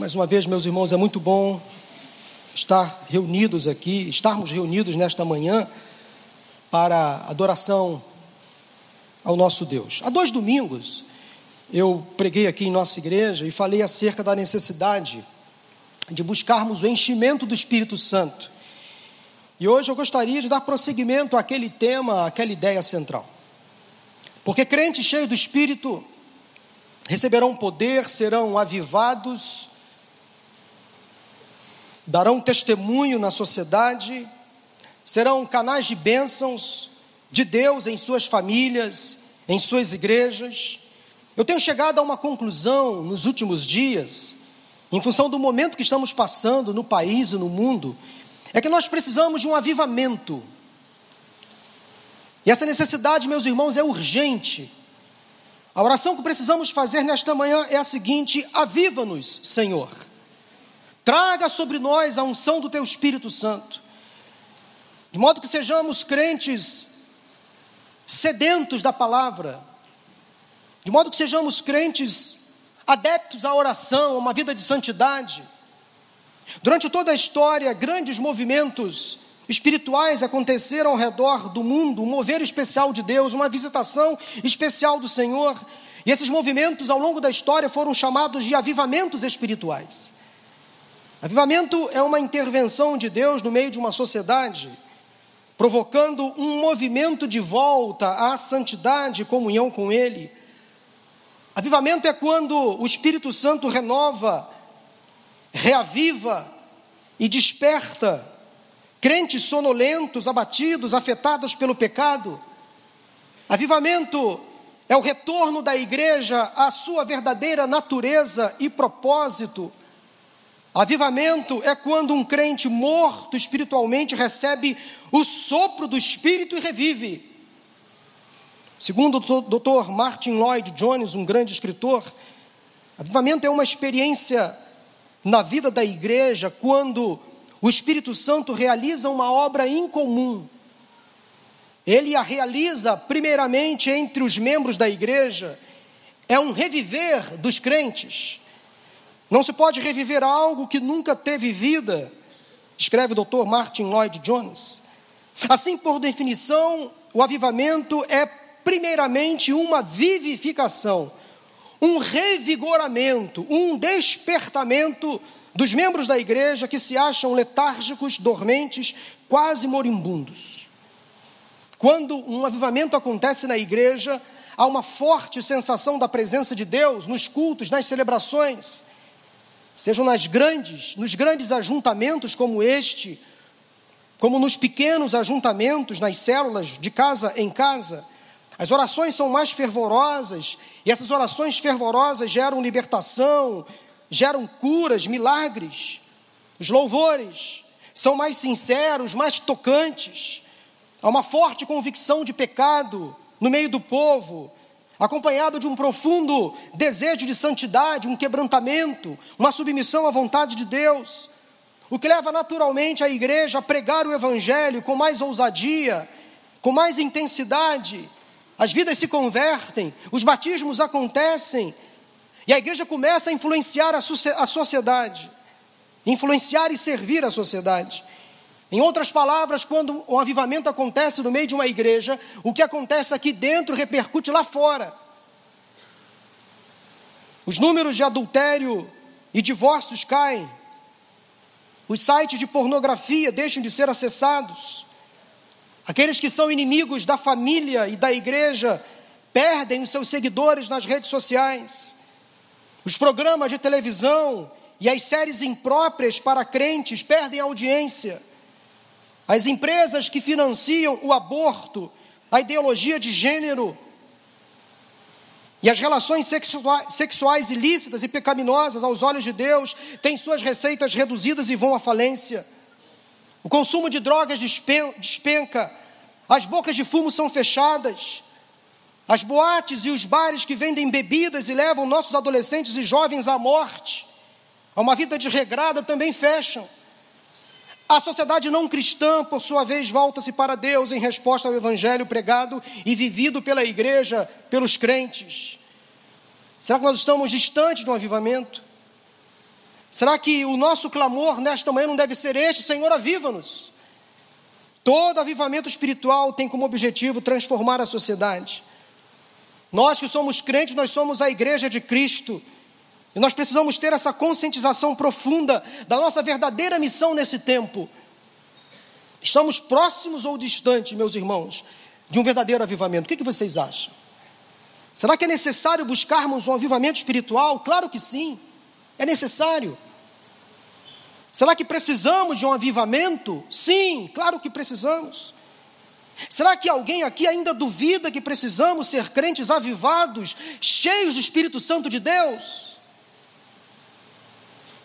Mais uma vez, meus irmãos, é muito bom estar reunidos aqui, estarmos reunidos nesta manhã para adoração ao nosso Deus. Há dois domingos eu preguei aqui em nossa igreja e falei acerca da necessidade de buscarmos o enchimento do Espírito Santo. E hoje eu gostaria de dar prosseguimento àquele tema, àquela ideia central. Porque crentes cheios do Espírito receberão poder, serão avivados, darão testemunho na sociedade, serão canais de bênçãos de Deus em suas famílias, em suas igrejas. Eu tenho chegado a uma conclusão nos últimos dias, em função do momento que estamos passando no país e no mundo, é que nós precisamos de um avivamento. E essa necessidade, meus irmãos, é urgente. A oração que precisamos fazer nesta manhã é a seguinte: aviva-nos, Senhor. Traga sobre nós a unção do Teu Espírito Santo, de modo que sejamos crentes sedentos da palavra, de modo que sejamos crentes adeptos à oração, a uma vida de santidade. Durante toda a história, grandes movimentos espirituais aconteceram ao redor do mundo, um mover especial de Deus, uma visitação especial do Senhor. E esses movimentos, ao longo da história, foram chamados de avivamentos espirituais. Avivamento é uma intervenção de Deus no meio de uma sociedade, provocando um movimento de volta à santidade e comunhão com Ele. Avivamento é quando o Espírito Santo renova, reaviva e desperta crentes sonolentos, abatidos, afetados pelo pecado. Avivamento é o retorno da igreja à sua verdadeira natureza e propósito. Avivamento é quando um crente morto espiritualmente recebe o sopro do Espírito e revive. Segundo o Dr. Martin Lloyd Jones, um grande escritor, avivamento é uma experiência na vida da igreja quando o Espírito Santo realiza uma obra incomum. Ele a realiza primeiramente entre os membros da igreja, é um reviver dos crentes. Não se pode reviver algo que nunca teve vida, escreve o Dr. Martin Lloyd Jones. Assim, por definição, o avivamento é primeiramente uma vivificação, um revigoramento, um despertamento dos membros da igreja que se acham letárgicos, dormentes, quase moribundos. Quando um avivamento acontece na igreja, há uma forte sensação da presença de Deus nos cultos, nas celebrações, sejam nas grandes, nos grandes ajuntamentos como este, como nos pequenos ajuntamentos, nas células de casa em casa. As orações são mais fervorosas, e essas orações fervorosas geram libertação, geram curas, milagres. Os louvores são mais sinceros, mais tocantes. Há uma forte convicção de pecado no meio do povo, acompanhado de um profundo desejo de santidade, um quebrantamento, uma submissão à vontade de Deus, o que leva naturalmente a igreja a pregar o Evangelho com mais ousadia, com mais intensidade. As vidas se convertem, os batismos acontecem, e a igreja começa a influenciar a, sociedade, influenciar e servir a sociedade. Em outras palavras, quando o avivamento acontece no meio de uma igreja, o que acontece aqui dentro repercute lá fora. Os números de adultério e divórcios caem. Os sites de pornografia deixam de ser acessados. Aqueles que são inimigos da família e da igreja perdem os seus seguidores nas redes sociais. Os programas de televisão e as séries impróprias para crentes perdem audiência. As empresas que financiam o aborto, a ideologia de gênero e as relações sexuais ilícitas e pecaminosas aos olhos de Deus têm suas receitas reduzidas e vão à falência. O consumo de drogas despenca, as bocas de fumo são fechadas, as boates e os bares que vendem bebidas e levam nossos adolescentes e jovens à morte, a uma vida desregrada, também fecham. A sociedade não cristã, por sua vez, volta-se para Deus em resposta ao evangelho pregado e vivido pela igreja, pelos crentes. Será que nós estamos distantes um avivamento? Será que o nosso clamor nesta manhã não deve ser este? Senhor, aviva-nos. Todo avivamento espiritual tem como objetivo transformar a sociedade. Nós que somos crentes, nós somos a igreja de Cristo. E nós precisamos ter essa conscientização profunda da nossa verdadeira missão nesse tempo. Estamos próximos ou distantes, meus irmãos, de um verdadeiro avivamento? O que, vocês acham? Será que é necessário buscarmos um avivamento espiritual? Claro que sim, é necessário. Será que precisamos de um avivamento? Sim, claro que precisamos. Será que alguém aqui ainda duvida que precisamos ser crentes avivados, cheios do Espírito Santo de Deus?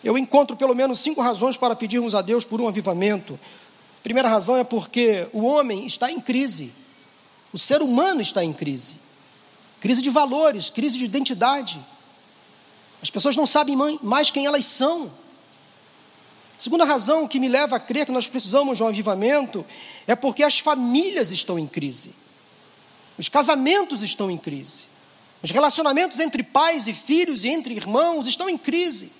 Eu encontro pelo menos cinco razões para pedirmos a Deus por um avivamento. Primeira razão é porque o homem está em crise, o ser humano está em crise crise de valores, crise de identidade. As pessoas não sabem mais quem elas são. Segunda razão que me leva a crer que nós precisamos de um avivamento é porque as famílias estão em crise, os casamentos estão em crise, os relacionamentos entre pais e filhos e entre irmãos estão em crise.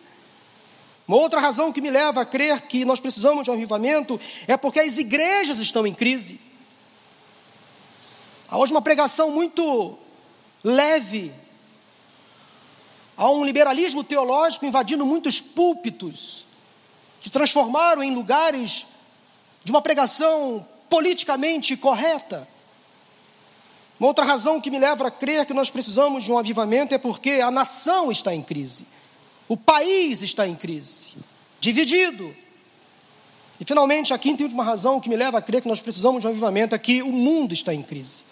Uma outra razão que me leva a crer que nós precisamos de um avivamento é porque as igrejas estão em crise. Há hoje uma pregação muito leve. Há um liberalismo teológico invadindo muitos púlpitos, que se transformaram em lugares de uma pregação politicamente correta. Uma outra razão que me leva a crer que nós precisamos de um avivamento é porque a nação está em crise, o país está em crise, dividido. E finalmente, a quinta e última razão que me leva a crer que nós precisamos de um avivamento é que o mundo está em crise.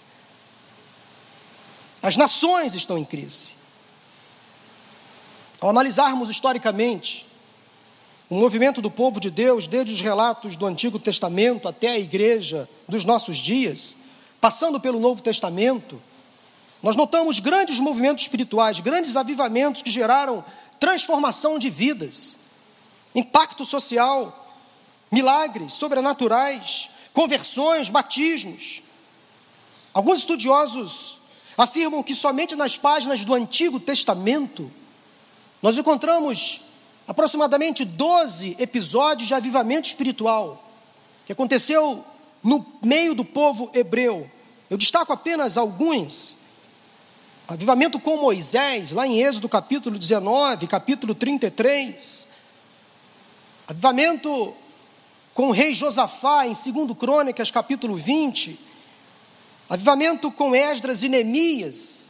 As nações estão em crise. Ao analisarmos historicamente o movimento do povo de Deus, desde os relatos do Antigo Testamento até a igreja dos nossos dias, passando pelo Novo Testamento, nós notamos grandes movimentos espirituais, grandes avivamentos que geraram transformação de vidas, impacto social, milagres sobrenaturais, conversões, batismos. Alguns estudiosos afirmam que somente nas páginas do Antigo Testamento nós encontramos aproximadamente 12 episódios de avivamento espiritual que aconteceu no meio do povo hebreu. Eu destaco apenas alguns. Avivamento com Moisés, lá em Êxodo capítulo 19, capítulo 33. Avivamento com o rei Josafá, em 2 Crônicas, capítulo 20 Avivamento com Esdras e Neemias.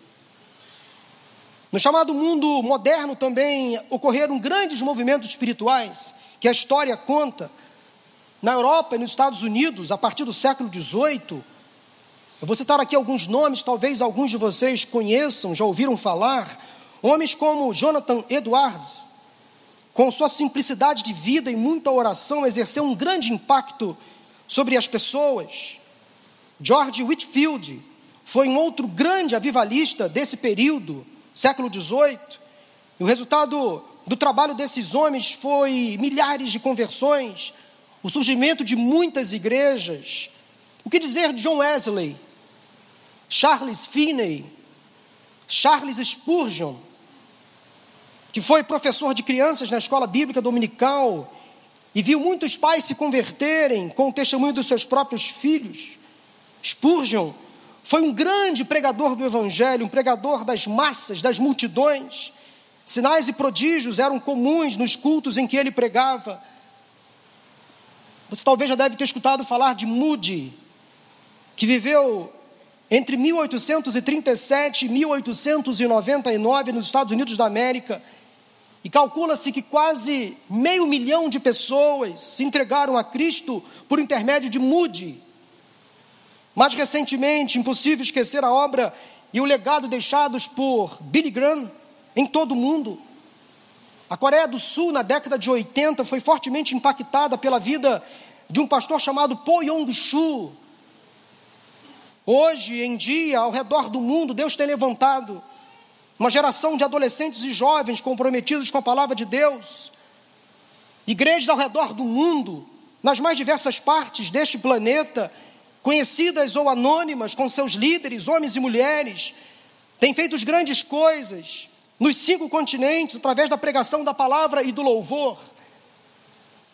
No chamado mundo moderno também ocorreram grandes movimentos espirituais que a história conta. Na Europa e nos Estados Unidos, a partir do século XVIII, eu vou citar aqui alguns nomes, talvez alguns de vocês conheçam, já ouviram falar. Homens como Jonathan Edwards, com sua simplicidade de vida e muita oração, exerceu um grande impacto sobre as pessoas. George Whitfield foi um outro grande avivalista desse período, século XVIII. E o resultado do trabalho desses homens foi milhares de conversões, o surgimento de muitas igrejas. O que dizer de John Wesley, Charles Finney, Charles Spurgeon, que foi professor de crianças na escola bíblica dominical e viu muitos pais se converterem com o testemunho dos seus próprios filhos. Spurgeon foi um grande pregador do Evangelho, um pregador das massas, das multidões. Sinais e prodígios eram comuns nos cultos em que ele pregava. Você talvez já deve ter escutado falar de Moody, que viveu entre 1837 e 1899 nos Estados Unidos da América. E calcula-se que quase meio milhão de pessoas se entregaram a Cristo por intermédio de Moody. Mais recentemente, impossível esquecer a obra e o legado deixados por Billy Graham em todo o mundo. A Coreia do Sul, na década de 80, foi fortemente impactada pela vida de um pastor chamado Po Yong-shu. Hoje em dia, ao redor do mundo, Deus tem levantado uma geração de adolescentes e jovens comprometidos com a palavra de Deus. Igrejas ao redor do mundo, nas mais diversas partes deste planeta, conhecidas ou anônimas, com seus líderes, homens e mulheres, têm feito grandes coisas nos cinco continentes, através da pregação da palavra e do louvor.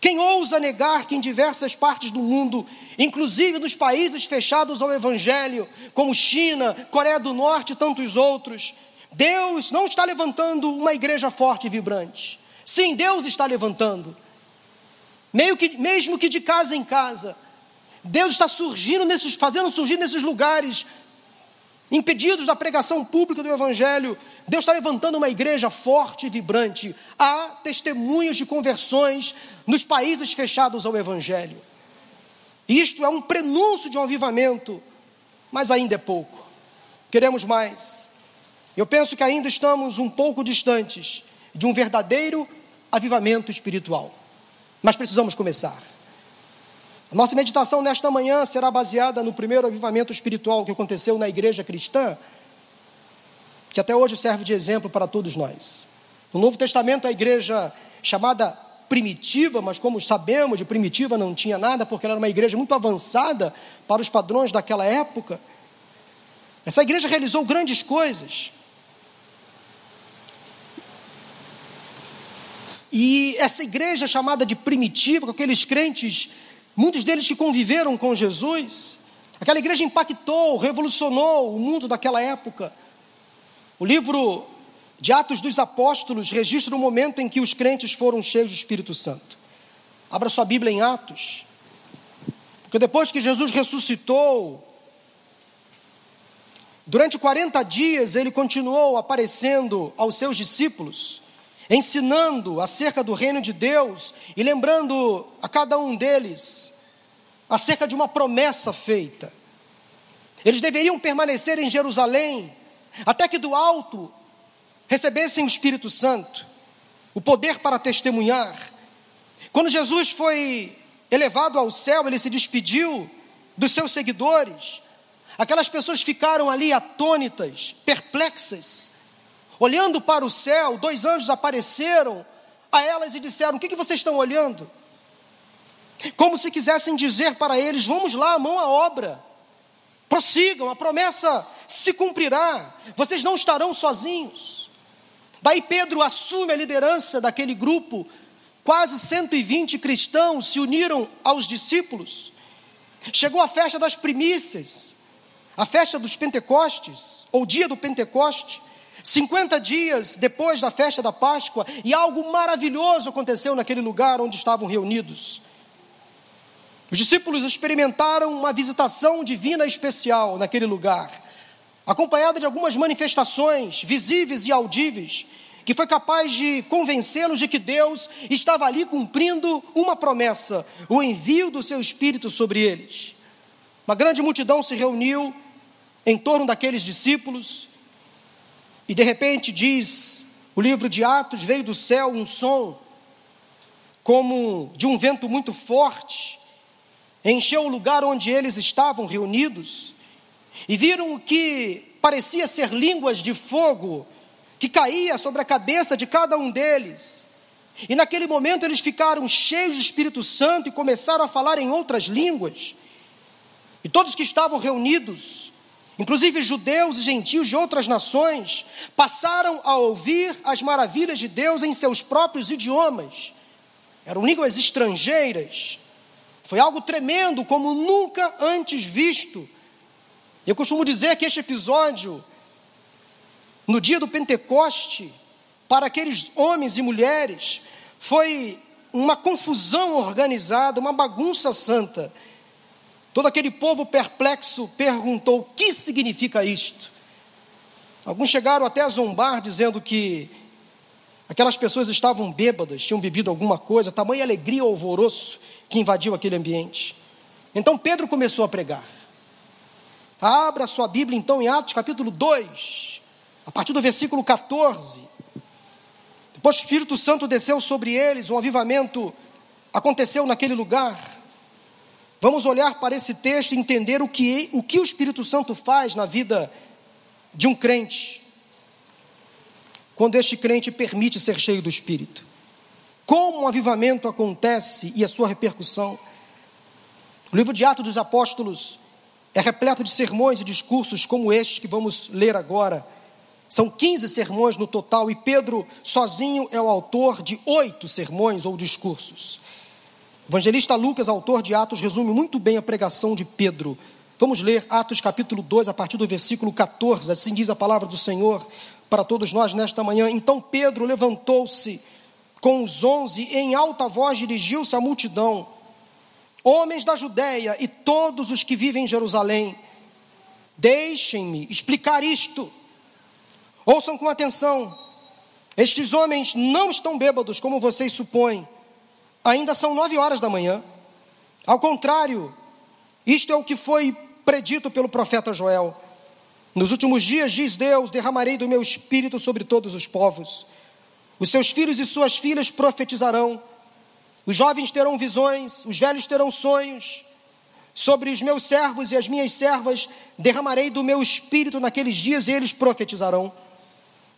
Quem ousa negar que em diversas partes do mundo, inclusive nos países fechados ao Evangelho, como China, Coreia do Norte e tantos outros, Deus não está levantando uma igreja forte e vibrante. Sim, Deus está levantando. Meio que, mesmo que de casa em casa, Deus está surgindo nesses, fazendo surgir nesses lugares impedidos da pregação pública do Evangelho, Deus está levantando uma igreja forte e vibrante. Há testemunhos de conversões nos países fechados ao Evangelho. Isto é um prenúncio de um avivamento, mas ainda é pouco. Queremos mais. Eu penso que ainda estamos um pouco distantes de um verdadeiro avivamento espiritual. Mas precisamos começar. A nossa meditação nesta manhã será baseada no primeiro avivamento espiritual que aconteceu na igreja cristã, que até hoje serve de exemplo para todos nós. No Novo Testamento, a igreja chamada primitiva, mas como sabemos, de primitiva não tinha nada, porque era uma igreja muito avançada para os padrões daquela época. Essa igreja realizou grandes coisas. E essa igreja chamada de primitiva, com aqueles crentes Muitos deles que conviveram com Jesus, aquela igreja impactou, revolucionou o mundo daquela época. O livro de Atos dos Apóstolos registra o momento em que os crentes foram cheios do Espírito Santo. Abra sua Bíblia em Atos. Porque depois que Jesus ressuscitou, durante 40 dias ele continuou aparecendo aos seus discípulos, ensinando acerca do reino de Deus e lembrando a cada um deles acerca de uma promessa feita. Eles deveriam permanecer em Jerusalém até que do alto recebessem o Espírito Santo, o poder para testemunhar. Quando Jesus foi elevado ao céu, ele se despediu dos seus seguidores. Aquelas pessoas ficaram ali atônitas, perplexas, Olhando para o céu, dois anjos apareceram a elas e disseram: O que, que vocês estão olhando? Como se quisessem dizer para eles: Vamos lá, mão à obra. Prossigam, a promessa se cumprirá. Vocês não estarão sozinhos. Daí Pedro assume a liderança daquele grupo. Quase 120 cristãos se uniram aos discípulos. Chegou a festa das primícias, a festa dos Pentecostes, ou dia do Pentecoste. 50 dias depois da festa da Páscoa, e algo maravilhoso aconteceu naquele lugar onde estavam reunidos. Os discípulos experimentaram uma visitação divina especial naquele lugar, acompanhada de algumas manifestações visíveis e audíveis, que foi capaz de convencê-los de que Deus estava ali cumprindo uma promessa, o envio do seu Espírito sobre eles. Uma grande multidão se reuniu em torno daqueles discípulos, e de repente diz o livro de Atos: veio do céu um som, como de um vento muito forte, encheu o lugar onde eles estavam reunidos, e viram o que parecia ser línguas de fogo, que caía sobre a cabeça de cada um deles. E naquele momento eles ficaram cheios do Espírito Santo e começaram a falar em outras línguas. E todos que estavam reunidos Inclusive, judeus e gentios de outras nações passaram a ouvir as maravilhas de Deus em seus próprios idiomas. Eram línguas estrangeiras. Foi algo tremendo, como nunca antes visto. Eu costumo dizer que este episódio, no dia do Pentecoste, para aqueles homens e mulheres, foi uma confusão organizada, uma bagunça santa Todo aquele povo perplexo perguntou: o que significa isto? Alguns chegaram até a zombar, dizendo que aquelas pessoas estavam bêbadas, tinham bebido alguma coisa, tamanha alegria ou alvoroço que invadiu aquele ambiente. Então Pedro começou a pregar. Abra sua Bíblia então em Atos capítulo 2, a partir do versículo 14. Depois o Espírito Santo desceu sobre eles, um avivamento aconteceu naquele lugar. Vamos olhar para esse texto e entender o que, o que o Espírito Santo faz na vida de um crente, quando este crente permite ser cheio do Espírito. Como o avivamento acontece e a sua repercussão. O livro de Atos dos Apóstolos é repleto de sermões e discursos como este que vamos ler agora. São 15 sermões no total e Pedro, sozinho, é o autor de oito sermões ou discursos. Evangelista Lucas, autor de Atos, resume muito bem a pregação de Pedro. Vamos ler Atos capítulo 2, a partir do versículo 14. Assim diz a palavra do Senhor para todos nós nesta manhã. Então Pedro levantou-se com os onze e em alta voz dirigiu-se à multidão: Homens da Judéia e todos os que vivem em Jerusalém, deixem-me explicar isto. Ouçam com atenção. Estes homens não estão bêbados, como vocês supõem. Ainda são nove horas da manhã. Ao contrário, isto é o que foi predito pelo profeta Joel. Nos últimos dias, diz Deus, derramarei do meu espírito sobre todos os povos. Os seus filhos e suas filhas profetizarão. Os jovens terão visões, os velhos terão sonhos. Sobre os meus servos e as minhas servas derramarei do meu espírito naqueles dias e eles profetizarão.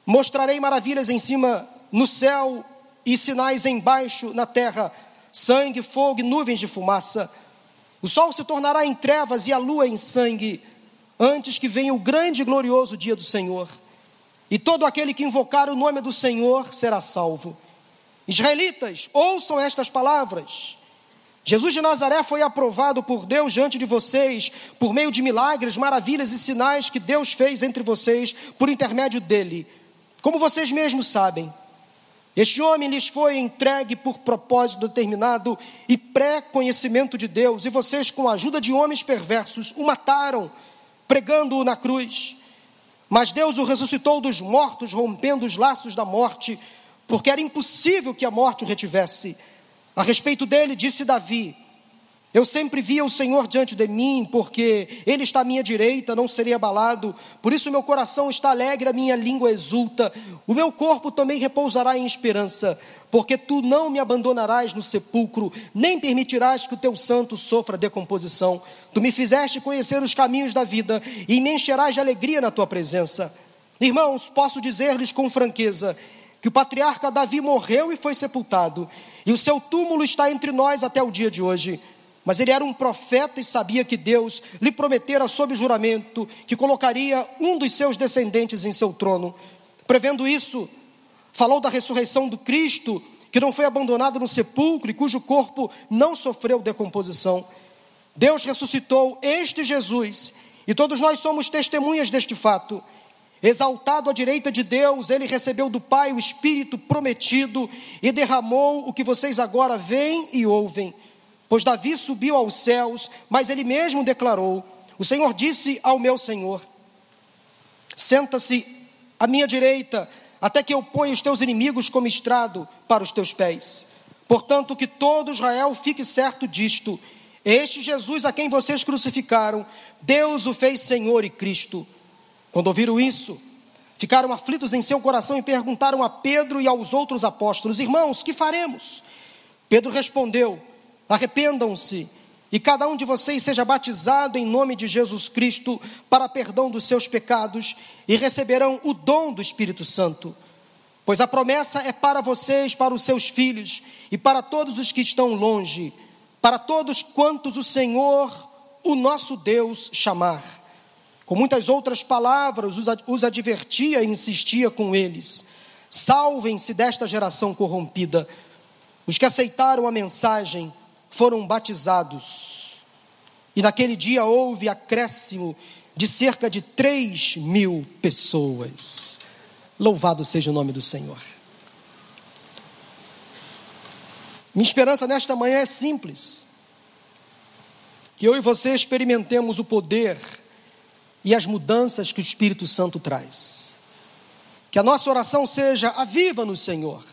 Mostrarei maravilhas em cima no céu e sinais embaixo na terra: sangue, fogo e nuvens de fumaça. O sol se tornará em trevas e a lua em sangue, antes que venha o grande e glorioso dia do Senhor. E todo aquele que invocar o nome do Senhor será salvo. Israelitas, ouçam estas palavras. Jesus de Nazaré foi aprovado por Deus diante de vocês, por meio de milagres, maravilhas e sinais que Deus fez entre vocês por intermédio dele como vocês mesmos sabem, este homem lhes foi entregue por propósito determinado e pré-conhecimento de Deus, e vocês, com a ajuda de homens perversos, o mataram, pregando-o na cruz. Mas Deus o ressuscitou dos mortos, rompendo os laços da morte, porque era impossível que a morte o retivesse. A respeito dele, disse Davi: eu sempre via o Senhor diante de mim, porque Ele está à minha direita, não serei abalado. Por isso meu coração está alegre, a minha língua exulta. O meu corpo também repousará em esperança, porque tu não me abandonarás no sepulcro, nem permitirás que o teu santo sofra decomposição. Tu me fizeste conhecer os caminhos da vida e me encherás de alegria na tua presença. Irmãos, posso dizer-lhes com franqueza que o patriarca Davi morreu e foi sepultado, e o seu túmulo está entre nós até o dia de hoje. Mas ele era um profeta e sabia que Deus lhe prometera sob juramento que colocaria um dos seus descendentes em seu trono. Prevendo isso, falou da ressurreição do Cristo, que não foi abandonado no sepulcro e cujo corpo não sofreu decomposição. Deus ressuscitou este Jesus, e todos nós somos testemunhas deste fato. Exaltado à direita de Deus, ele recebeu do Pai o Espírito prometido e derramou o que vocês agora veem e ouvem. Pois Davi subiu aos céus, mas ele mesmo declarou: O Senhor disse ao meu Senhor: Senta-se à minha direita, até que eu ponha os teus inimigos como estrado para os teus pés. Portanto, que todo Israel fique certo disto: Este Jesus a quem vocês crucificaram, Deus o fez Senhor e Cristo. Quando ouviram isso, ficaram aflitos em seu coração e perguntaram a Pedro e aos outros apóstolos: Irmãos, que faremos? Pedro respondeu: Arrependam-se e cada um de vocês seja batizado em nome de Jesus Cristo para perdão dos seus pecados e receberão o dom do Espírito Santo. Pois a promessa é para vocês, para os seus filhos e para todos os que estão longe, para todos quantos o Senhor, o nosso Deus, chamar. Com muitas outras palavras, os advertia e insistia com eles: salvem-se desta geração corrompida. Os que aceitaram a mensagem foram batizados. E naquele dia houve acréscimo de cerca de 3 mil pessoas. Louvado seja o nome do Senhor. Minha esperança nesta manhã é simples: que eu e você experimentemos o poder e as mudanças que o Espírito Santo traz. Que a nossa oração seja: aviva-nos, Senhor.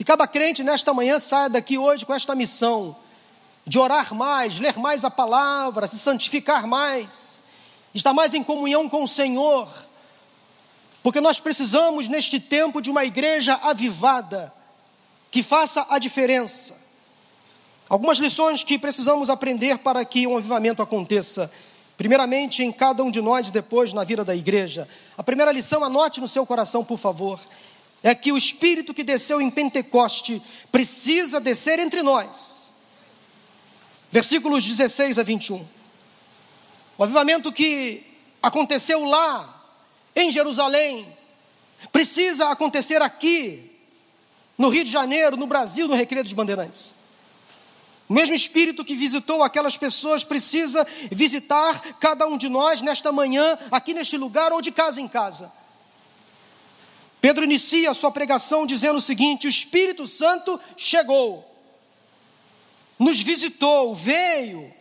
Que cada crente nesta manhã saia daqui hoje com esta missão de orar mais, ler mais a palavra, se santificar mais, estar mais em comunhão com o Senhor, porque nós precisamos neste tempo de uma igreja avivada, que faça a diferença. Algumas lições que precisamos aprender para que um avivamento aconteça. Primeiramente, em cada um de nós e depois na vida da igreja. A primeira lição, anote no seu coração, por favor, é que o Espírito que desceu em Pentecoste precisa descer entre nós. Versículos 16 a 21. O avivamento que aconteceu lá em Jerusalém, precisa acontecer aqui, no Rio de Janeiro, no Brasil, no Recreio dos Bandeirantes. O mesmo Espírito que visitou aquelas pessoas precisa visitar cada um de nós nesta manhã, aqui neste lugar ou de casa em casa. Pedro inicia a sua pregação dizendo o seguinte: o Espírito Santo chegou, nos visitou, veio.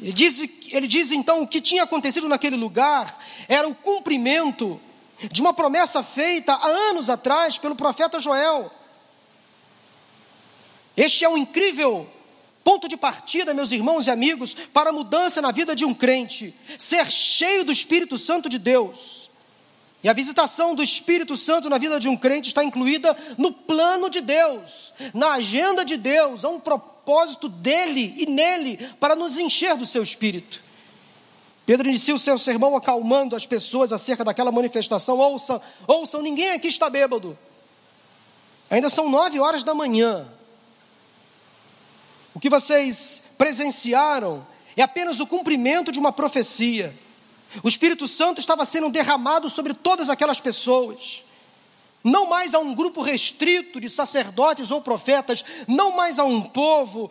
Ele diz, ele diz então o que tinha acontecido naquele lugar era o cumprimento de uma promessa feita há anos atrás pelo profeta Joel. Este é um incrível ponto de partida, meus irmãos e amigos, para a mudança na vida de um crente, ser cheio do Espírito Santo de Deus. E a visitação do Espírito Santo na vida de um crente está incluída no plano de Deus, na agenda de Deus, há um propósito dele e nele para nos encher do seu Espírito. Pedro inicia o seu sermão acalmando as pessoas acerca daquela manifestação. Ouçam, ouçam, ninguém aqui está bêbado. Ainda são nove horas da manhã. O que vocês presenciaram é apenas o cumprimento de uma profecia. O Espírito Santo estava sendo derramado sobre todas aquelas pessoas. Não mais a um grupo restrito de sacerdotes ou profetas, não mais a um povo,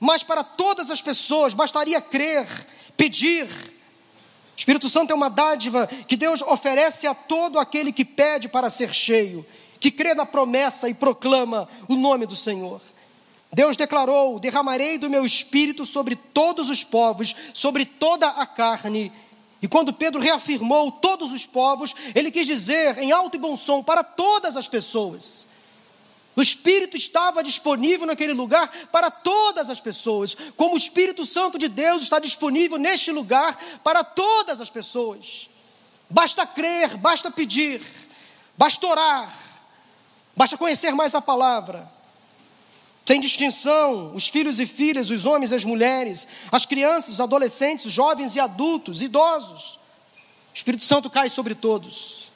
mas para todas as pessoas, bastaria crer, pedir. O Espírito Santo é uma dádiva que Deus oferece a todo aquele que pede para ser cheio, que crê na promessa e proclama o nome do Senhor. Deus declarou: derramarei do meu espírito sobre todos os povos, sobre toda a carne, e quando Pedro reafirmou todos os povos, ele quis dizer em alto e bom som para todas as pessoas. O Espírito estava disponível naquele lugar para todas as pessoas, como o Espírito Santo de Deus está disponível neste lugar para todas as pessoas. Basta crer, basta pedir, basta orar, basta conhecer mais a palavra. Sem distinção, os filhos e filhas, os homens e as mulheres, as crianças, os adolescentes, jovens e adultos, idosos. O Espírito Santo cai sobre todos.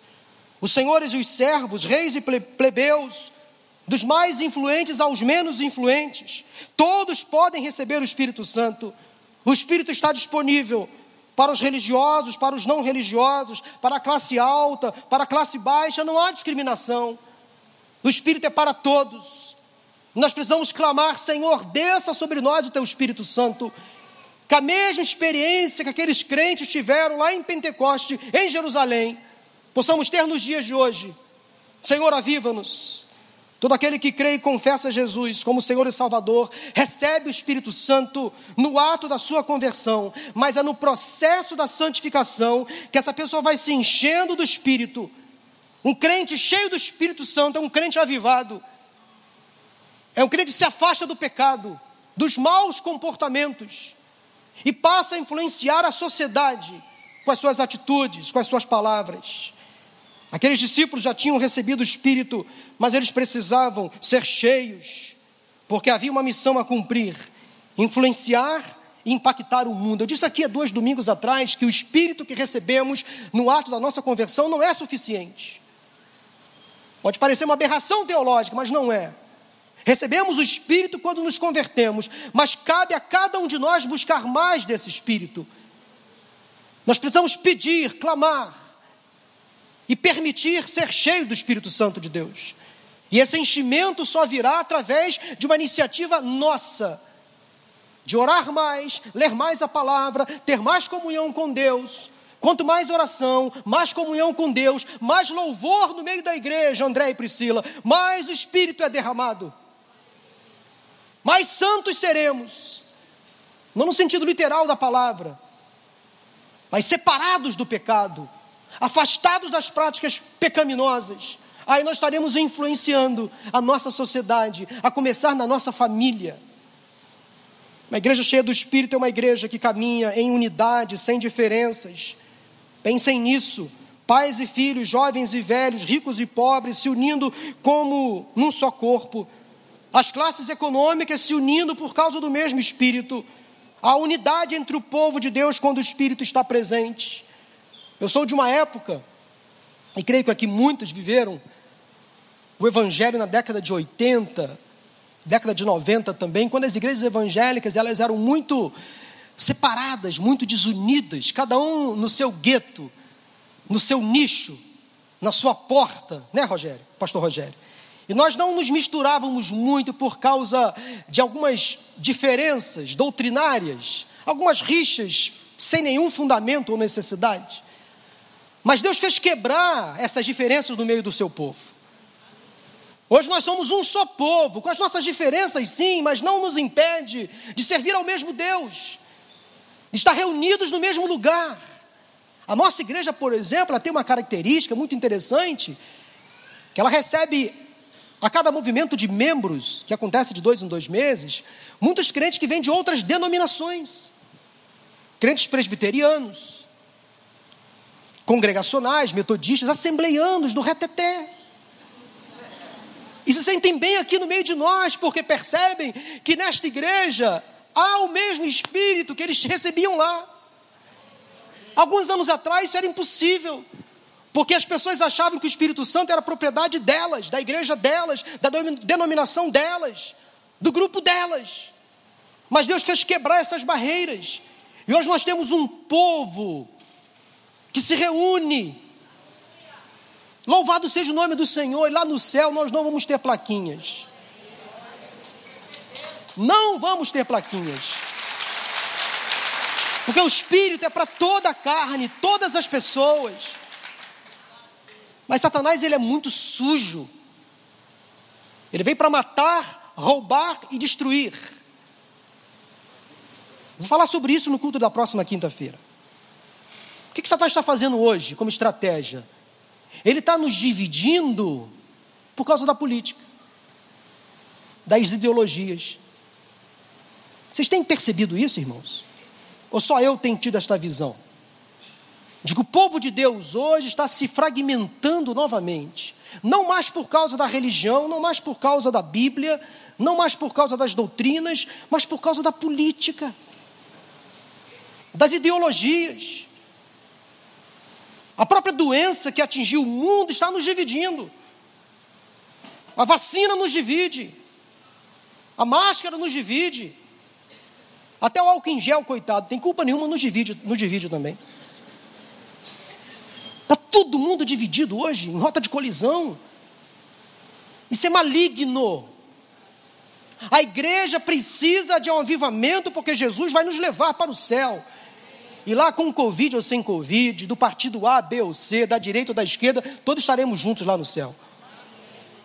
Os senhores e os servos, reis e plebeus, dos mais influentes aos menos influentes, todos podem receber o Espírito Santo. O Espírito está disponível para os religiosos, para os não religiosos, para a classe alta, para a classe baixa, não há discriminação. O Espírito é para todos. Nós precisamos clamar, Senhor, desça sobre nós o teu Espírito Santo. Com a mesma experiência que aqueles crentes tiveram lá em Pentecoste, em Jerusalém, possamos ter nos dias de hoje. Senhor, aviva-nos. Todo aquele que crê e confessa Jesus como Senhor e Salvador, recebe o Espírito Santo no ato da sua conversão, mas é no processo da santificação que essa pessoa vai se enchendo do Espírito. Um crente cheio do Espírito Santo é um crente avivado é um crente que se afasta do pecado, dos maus comportamentos e passa a influenciar a sociedade com as suas atitudes, com as suas palavras. Aqueles discípulos já tinham recebido o Espírito, mas eles precisavam ser cheios, porque havia uma missão a cumprir: influenciar e impactar o mundo. Eu disse aqui há dois domingos atrás que o Espírito que recebemos no ato da nossa conversão não é suficiente. Pode parecer uma aberração teológica, mas não é. Recebemos o Espírito quando nos convertemos, mas cabe a cada um de nós buscar mais desse Espírito. Nós precisamos pedir, clamar e permitir ser cheio do Espírito Santo de Deus. E esse enchimento só virá através de uma iniciativa nossa, de orar mais, ler mais a palavra, ter mais comunhão com Deus. Quanto mais oração, mais comunhão com Deus, mais louvor no meio da igreja, André e Priscila, mais o Espírito é derramado mais santos seremos. Não no sentido literal da palavra, mas separados do pecado, afastados das práticas pecaminosas. Aí nós estaremos influenciando a nossa sociedade, a começar na nossa família. Uma igreja cheia do Espírito é uma igreja que caminha em unidade, sem diferenças. Pensem nisso. Pais e filhos, jovens e velhos, ricos e pobres, se unindo como num só corpo, as classes econômicas se unindo por causa do mesmo Espírito, a unidade entre o povo de Deus quando o Espírito está presente. Eu sou de uma época, e creio que aqui muitos viveram, o Evangelho na década de 80, década de 90 também, quando as igrejas evangélicas elas eram muito separadas, muito desunidas, cada um no seu gueto. no seu nicho, na sua porta, né, Rogério? Pastor Rogério. E nós não nos misturávamos muito por causa de algumas diferenças doutrinárias, algumas rixas sem nenhum fundamento ou necessidade. Mas Deus fez quebrar essas diferenças no meio do seu povo. Hoje nós somos um só povo, com as nossas diferenças sim, mas não nos impede de servir ao mesmo Deus, de estar reunidos no mesmo lugar. A nossa igreja, por exemplo, ela tem uma característica muito interessante, que ela recebe a cada movimento de membros, que acontece de dois em dois meses, muitos crentes que vêm de outras denominações, crentes presbiterianos, congregacionais, metodistas, assembleianos do reteté. E se sentem bem aqui no meio de nós, porque percebem que nesta igreja há o mesmo espírito que eles recebiam lá. Alguns anos atrás isso era impossível, porque as pessoas achavam que o Espírito Santo era propriedade delas, da igreja delas, da denominação delas, do grupo delas. Mas Deus fez quebrar essas barreiras. E hoje nós temos um povo que se reúne. Louvado seja o nome do Senhor, e lá no céu nós não vamos ter plaquinhas. Não vamos ter plaquinhas. Porque o Espírito é para toda a carne, todas as pessoas. Mas Satanás ele é muito sujo. Ele veio para matar, roubar e destruir. Vou falar sobre isso no culto da próxima quinta-feira. O que, que Satanás está fazendo hoje como estratégia? Ele está nos dividindo por causa da política, das ideologias. Vocês têm percebido isso, irmãos? Ou só eu tenho tido esta visão? Que o povo de Deus hoje está se fragmentando novamente. Não mais por causa da religião, não mais por causa da Bíblia, não mais por causa das doutrinas, mas por causa da política, das ideologias. A própria doença que atingiu o mundo está nos dividindo. A vacina nos divide. A máscara nos divide. Até o álcool em gel, coitado, tem culpa nenhuma no divide, no divide também. Todo mundo dividido hoje, em rota de colisão. Isso é maligno. A igreja precisa de um avivamento, porque Jesus vai nos levar para o céu. E lá com Covid ou sem Covid, do partido A, B ou C, da direita ou da esquerda, todos estaremos juntos lá no céu.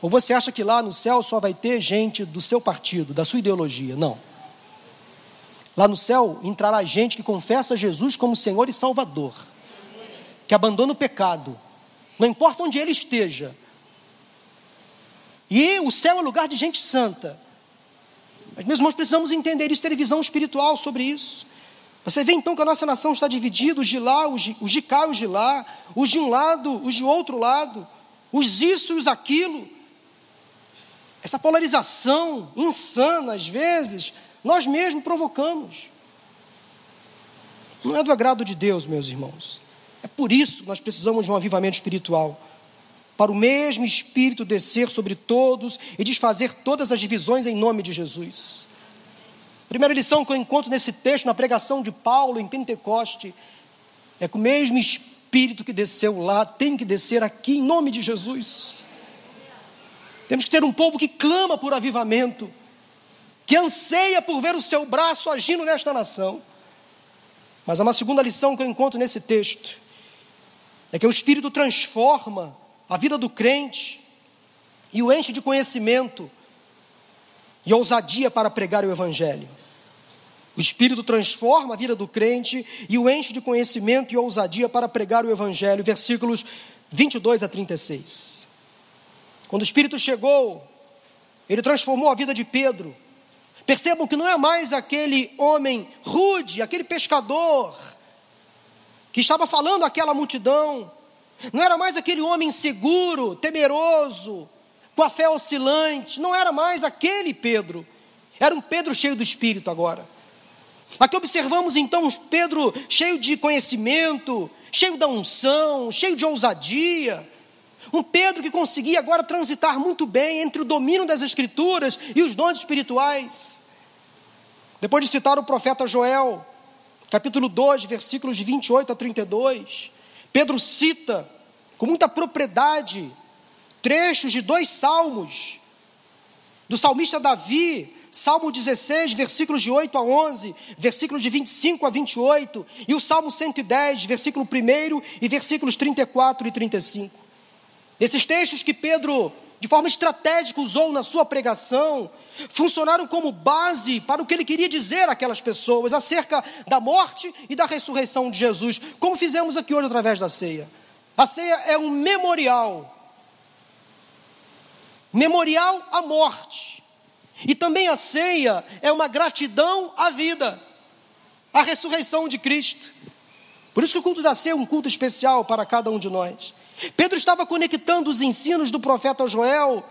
Ou você acha que lá no céu só vai ter gente do seu partido, da sua ideologia? Não. Lá no céu entrará gente que confessa Jesus como Senhor e Salvador, que abandona o pecado, não importa onde ele esteja. E o céu é lugar de gente santa. Mas, meus irmãos, precisamos entender isso, ter visão espiritual sobre isso. Você vê então que a nossa nação está dividida, os de lá, os de, os de cá, os de lá, os de um lado, os de outro lado, os isso e os aquilo. Essa polarização insana, às vezes, nós mesmos provocamos. Não é do agrado de Deus, meus irmãos. É por isso que nós precisamos de um avivamento espiritual. Para o mesmo Espírito descer sobre todos e desfazer todas as divisões em nome de Jesus. Primeira lição que eu encontro nesse texto, na pregação de Paulo em Pentecoste, é que o mesmo Espírito que desceu lá tem que descer aqui em nome de Jesus. Temos que ter um povo que clama por avivamento que anseia por ver o seu braço agindo nesta nação. Mas há uma segunda lição que eu encontro nesse texto: é que o Espírito transforma a vida do crente e o enche de conhecimento e ousadia para pregar o Evangelho. O Espírito transforma a vida do crente e o enche de conhecimento e ousadia para pregar o Evangelho. Versículos 22 a 36. Quando o Espírito chegou, ele transformou a vida de Pedro Percebam que não é mais aquele homem rude, aquele pescador, que estava falando àquela multidão, não era mais aquele homem inseguro, temeroso, com a fé oscilante, não era mais aquele Pedro, era um Pedro cheio do Espírito agora. Aqui observamos então um Pedro cheio de conhecimento, cheio da unção, cheio de ousadia. Um Pedro que conseguia agora transitar muito bem entre o domínio das Escrituras e os dons espirituais. Depois de citar o profeta Joel, capítulo 2, versículos de 28 a 32, Pedro cita com muita propriedade trechos de dois salmos, do salmista Davi, Salmo 16, versículos de 8 a 11, versículos de 25 a 28, e o Salmo 110, versículo 1 e versículos 34 e 35. Esses textos que Pedro, de forma estratégica, usou na sua pregação, funcionaram como base para o que ele queria dizer àquelas pessoas acerca da morte e da ressurreição de Jesus, como fizemos aqui hoje através da ceia. A ceia é um memorial memorial à morte e também a ceia é uma gratidão à vida, à ressurreição de Cristo. Por isso que o culto da ceia é um culto especial para cada um de nós. Pedro estava conectando os ensinos do profeta Joel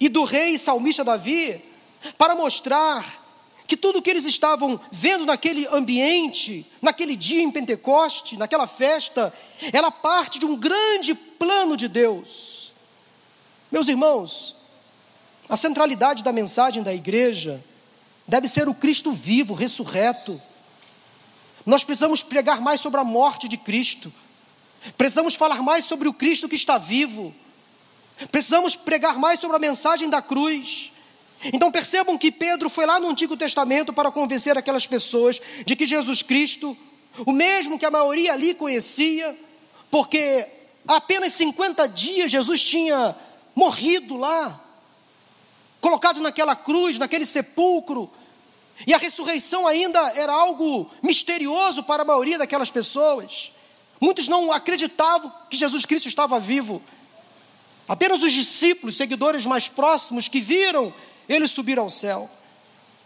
e do rei salmista Davi para mostrar que tudo o que eles estavam vendo naquele ambiente, naquele dia em Pentecoste, naquela festa, era parte de um grande plano de Deus. Meus irmãos, a centralidade da mensagem da igreja deve ser o Cristo vivo, ressurreto. Nós precisamos pregar mais sobre a morte de Cristo. Precisamos falar mais sobre o Cristo que está vivo. Precisamos pregar mais sobre a mensagem da cruz. Então percebam que Pedro foi lá no Antigo Testamento para convencer aquelas pessoas de que Jesus Cristo, o mesmo que a maioria ali conhecia, porque há apenas 50 dias Jesus tinha morrido lá, colocados naquela cruz, naquele sepulcro. E a ressurreição ainda era algo misterioso para a maioria daquelas pessoas. Muitos não acreditavam que Jesus Cristo estava vivo. Apenas os discípulos, seguidores mais próximos, que viram ele subir ao céu.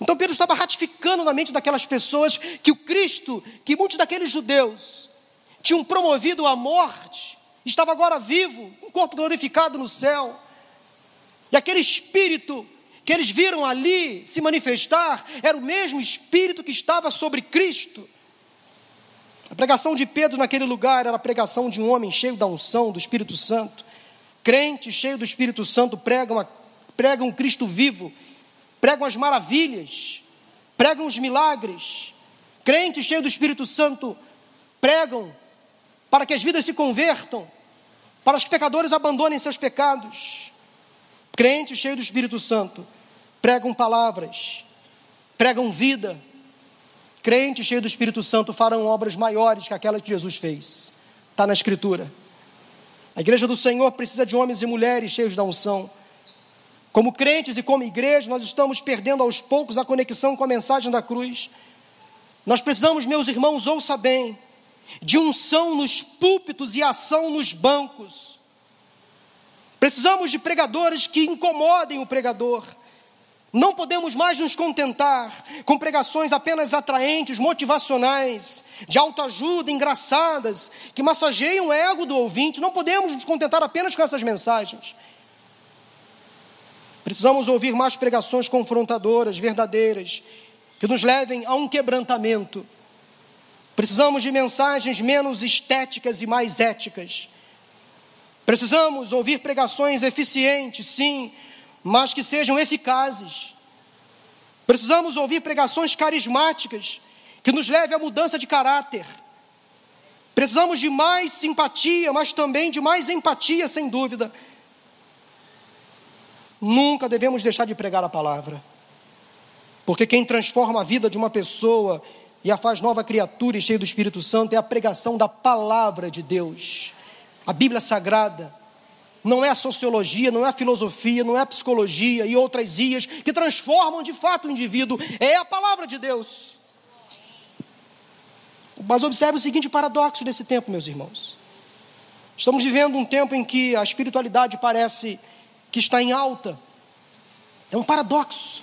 Então Pedro estava ratificando na mente daquelas pessoas que o Cristo, que muitos daqueles judeus tinham promovido à morte, estava agora vivo, um corpo glorificado no céu. E aquele espírito que eles viram ali se manifestar era o mesmo espírito que estava sobre Cristo. A pregação de Pedro naquele lugar era a pregação de um homem cheio da unção do Espírito Santo. Crentes cheios do Espírito Santo pregam, pregam Cristo vivo, pregam as maravilhas, pregam os milagres. Crentes cheios do Espírito Santo pregam para que as vidas se convertam, para que os pecadores abandonem seus pecados. Crentes cheios do Espírito Santo pregam palavras, pregam vida. Crentes cheios do Espírito Santo farão obras maiores que aquelas que Jesus fez. Está na Escritura. A igreja do Senhor precisa de homens e mulheres cheios da unção. Como crentes e como igreja, nós estamos perdendo aos poucos a conexão com a mensagem da cruz. Nós precisamos, meus irmãos, ouça bem, de unção nos púlpitos e ação nos bancos. Precisamos de pregadores que incomodem o pregador. Não podemos mais nos contentar com pregações apenas atraentes, motivacionais, de autoajuda, engraçadas, que massageiam o ego do ouvinte. Não podemos nos contentar apenas com essas mensagens. Precisamos ouvir mais pregações confrontadoras, verdadeiras, que nos levem a um quebrantamento. Precisamos de mensagens menos estéticas e mais éticas Precisamos ouvir pregações eficientes, sim, mas que sejam eficazes. Precisamos ouvir pregações carismáticas, que nos leve à mudança de caráter. Precisamos de mais simpatia, mas também de mais empatia, sem dúvida. Nunca devemos deixar de pregar a palavra, porque quem transforma a vida de uma pessoa e a faz nova criatura e cheia do Espírito Santo é a pregação da palavra de Deus a Bíblia Sagrada, não é a sociologia, não é a filosofia, não é a psicologia e outras ias que transformam de fato o indivíduo, é a palavra de Deus. Mas observe o seguinte paradoxo desse tempo, meus irmãos. Estamos vivendo um tempo em que a espiritualidade parece que está em alta. É um paradoxo.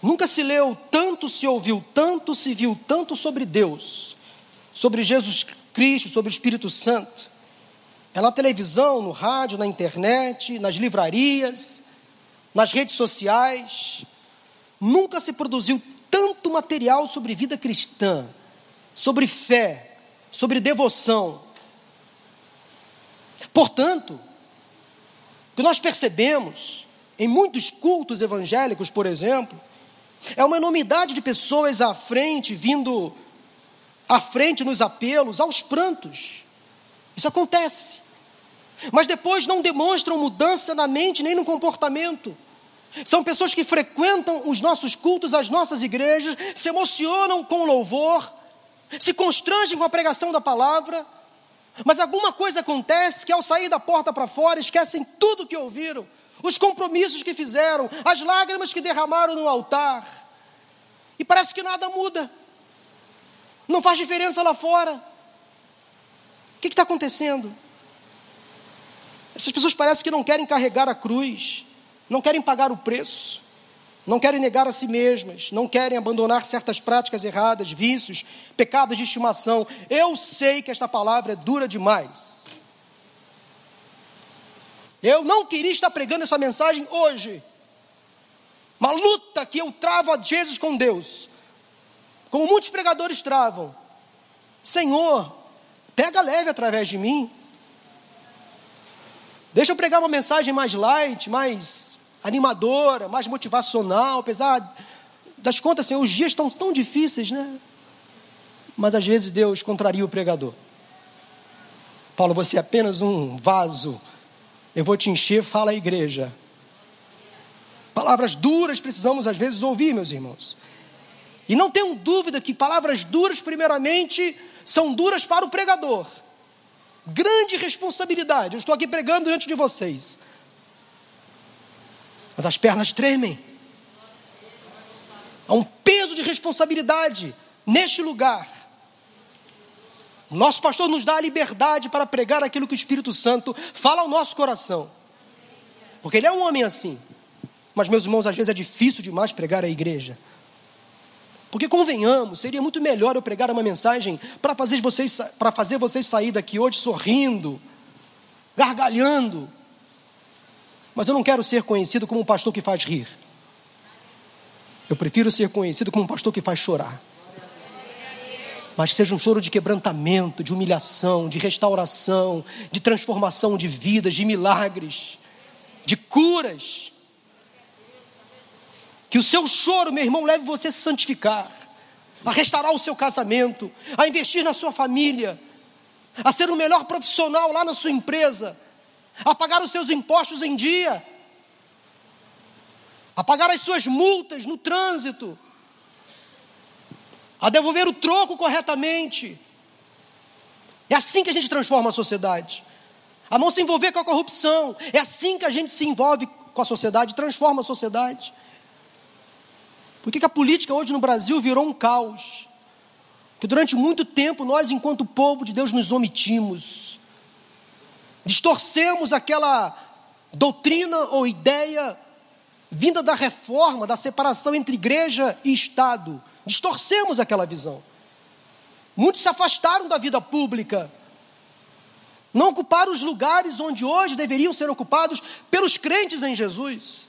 Nunca se leu tanto, se ouviu tanto, se viu tanto sobre Deus, sobre Jesus Cristo, sobre o Espírito Santo. É na televisão, no rádio, na internet, nas livrarias, nas redes sociais. Nunca se produziu tanto material sobre vida cristã, sobre fé, sobre devoção. Portanto, o que nós percebemos em muitos cultos evangélicos, por exemplo, é uma enormidade de pessoas à frente vindo à frente nos apelos, aos prantos. Isso acontece. Mas depois não demonstram mudança na mente nem no comportamento. São pessoas que frequentam os nossos cultos, as nossas igrejas, se emocionam com o louvor, se constrangem com a pregação da palavra, mas alguma coisa acontece que ao sair da porta para fora esquecem tudo que ouviram, os compromissos que fizeram, as lágrimas que derramaram no altar, e parece que nada muda, não faz diferença lá fora. O que está acontecendo? Essas pessoas parecem que não querem carregar a cruz, não querem pagar o preço, não querem negar a si mesmas, não querem abandonar certas práticas erradas, vícios, pecados de estimação. Eu sei que esta palavra é dura demais. Eu não queria estar pregando essa mensagem hoje. Uma luta que eu travo às vezes com Deus, como muitos pregadores travam. Senhor, pega leve através de mim. Deixa eu pregar uma mensagem mais light, mais animadora, mais motivacional, apesar das contas, assim, os dias estão tão difíceis, né? Mas às vezes Deus contraria o pregador. Paulo, você é apenas um vaso. Eu vou te encher, fala a igreja. Palavras duras precisamos às vezes ouvir, meus irmãos. E não tenham dúvida que palavras duras, primeiramente, são duras para o pregador. Grande responsabilidade. Eu estou aqui pregando diante de vocês mas as pernas tremem. Há um peso de responsabilidade neste lugar. Nosso pastor nos dá a liberdade para pregar aquilo que o Espírito Santo fala ao nosso coração. Porque ele é um homem assim. Mas, meus irmãos, às vezes é difícil demais pregar a igreja. Porque convenhamos, seria muito melhor eu pregar uma mensagem para fazer vocês para fazer vocês sair daqui hoje sorrindo, gargalhando, mas eu não quero ser conhecido como um pastor que faz rir. Eu prefiro ser conhecido como um pastor que faz chorar. Mas seja um choro de quebrantamento, de humilhação, de restauração, de transformação de vidas, de milagres, de curas. Que o seu choro, meu irmão, leve você a se santificar, a restaurar o seu casamento, a investir na sua família, a ser o melhor profissional lá na sua empresa, a pagar os seus impostos em dia, a pagar as suas multas no trânsito, a devolver o troco corretamente. É assim que a gente transforma a sociedade. A não se envolver com a corrupção. É assim que a gente se envolve com a sociedade, transforma a sociedade. Por que, que a política hoje no Brasil virou um caos? Que durante muito tempo nós, enquanto povo de Deus, nos omitimos distorcemos aquela doutrina ou ideia vinda da reforma, da separação entre igreja e Estado. Distorcemos aquela visão. Muitos se afastaram da vida pública. Não ocuparam os lugares onde hoje deveriam ser ocupados pelos crentes em Jesus.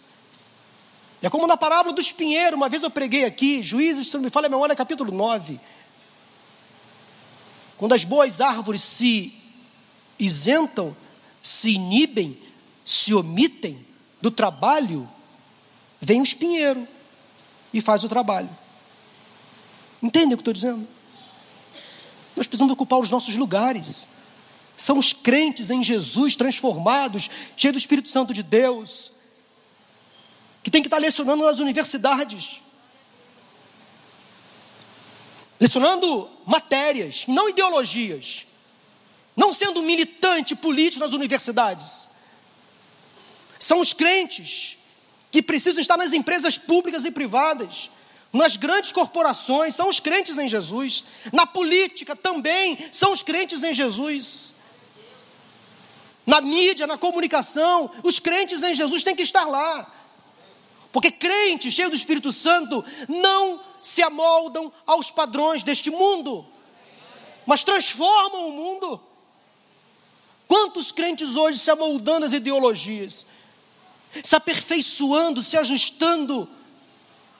É como na parábola do espinheiro, uma vez eu preguei aqui, Juízes, se não me falha a memória, capítulo 9. Quando as boas árvores se isentam se inibem, se omitem do trabalho, vem o espinheiro e faz o trabalho. Entendem o que estou dizendo? Nós precisamos ocupar os nossos lugares. São os crentes em Jesus transformados, cheios do Espírito Santo de Deus, que tem que estar lecionando nas universidades. Lecionando matérias, não ideologias não sendo militante político nas universidades. São os crentes que precisam estar nas empresas públicas e privadas, nas grandes corporações, são os crentes em Jesus. Na política também são os crentes em Jesus. Na mídia, na comunicação, os crentes em Jesus têm que estar lá. Porque crentes cheios do Espírito Santo não se amoldam aos padrões deste mundo, mas transformam o mundo. Quantos crentes hoje se amoldando às ideologias, se aperfeiçoando, se ajustando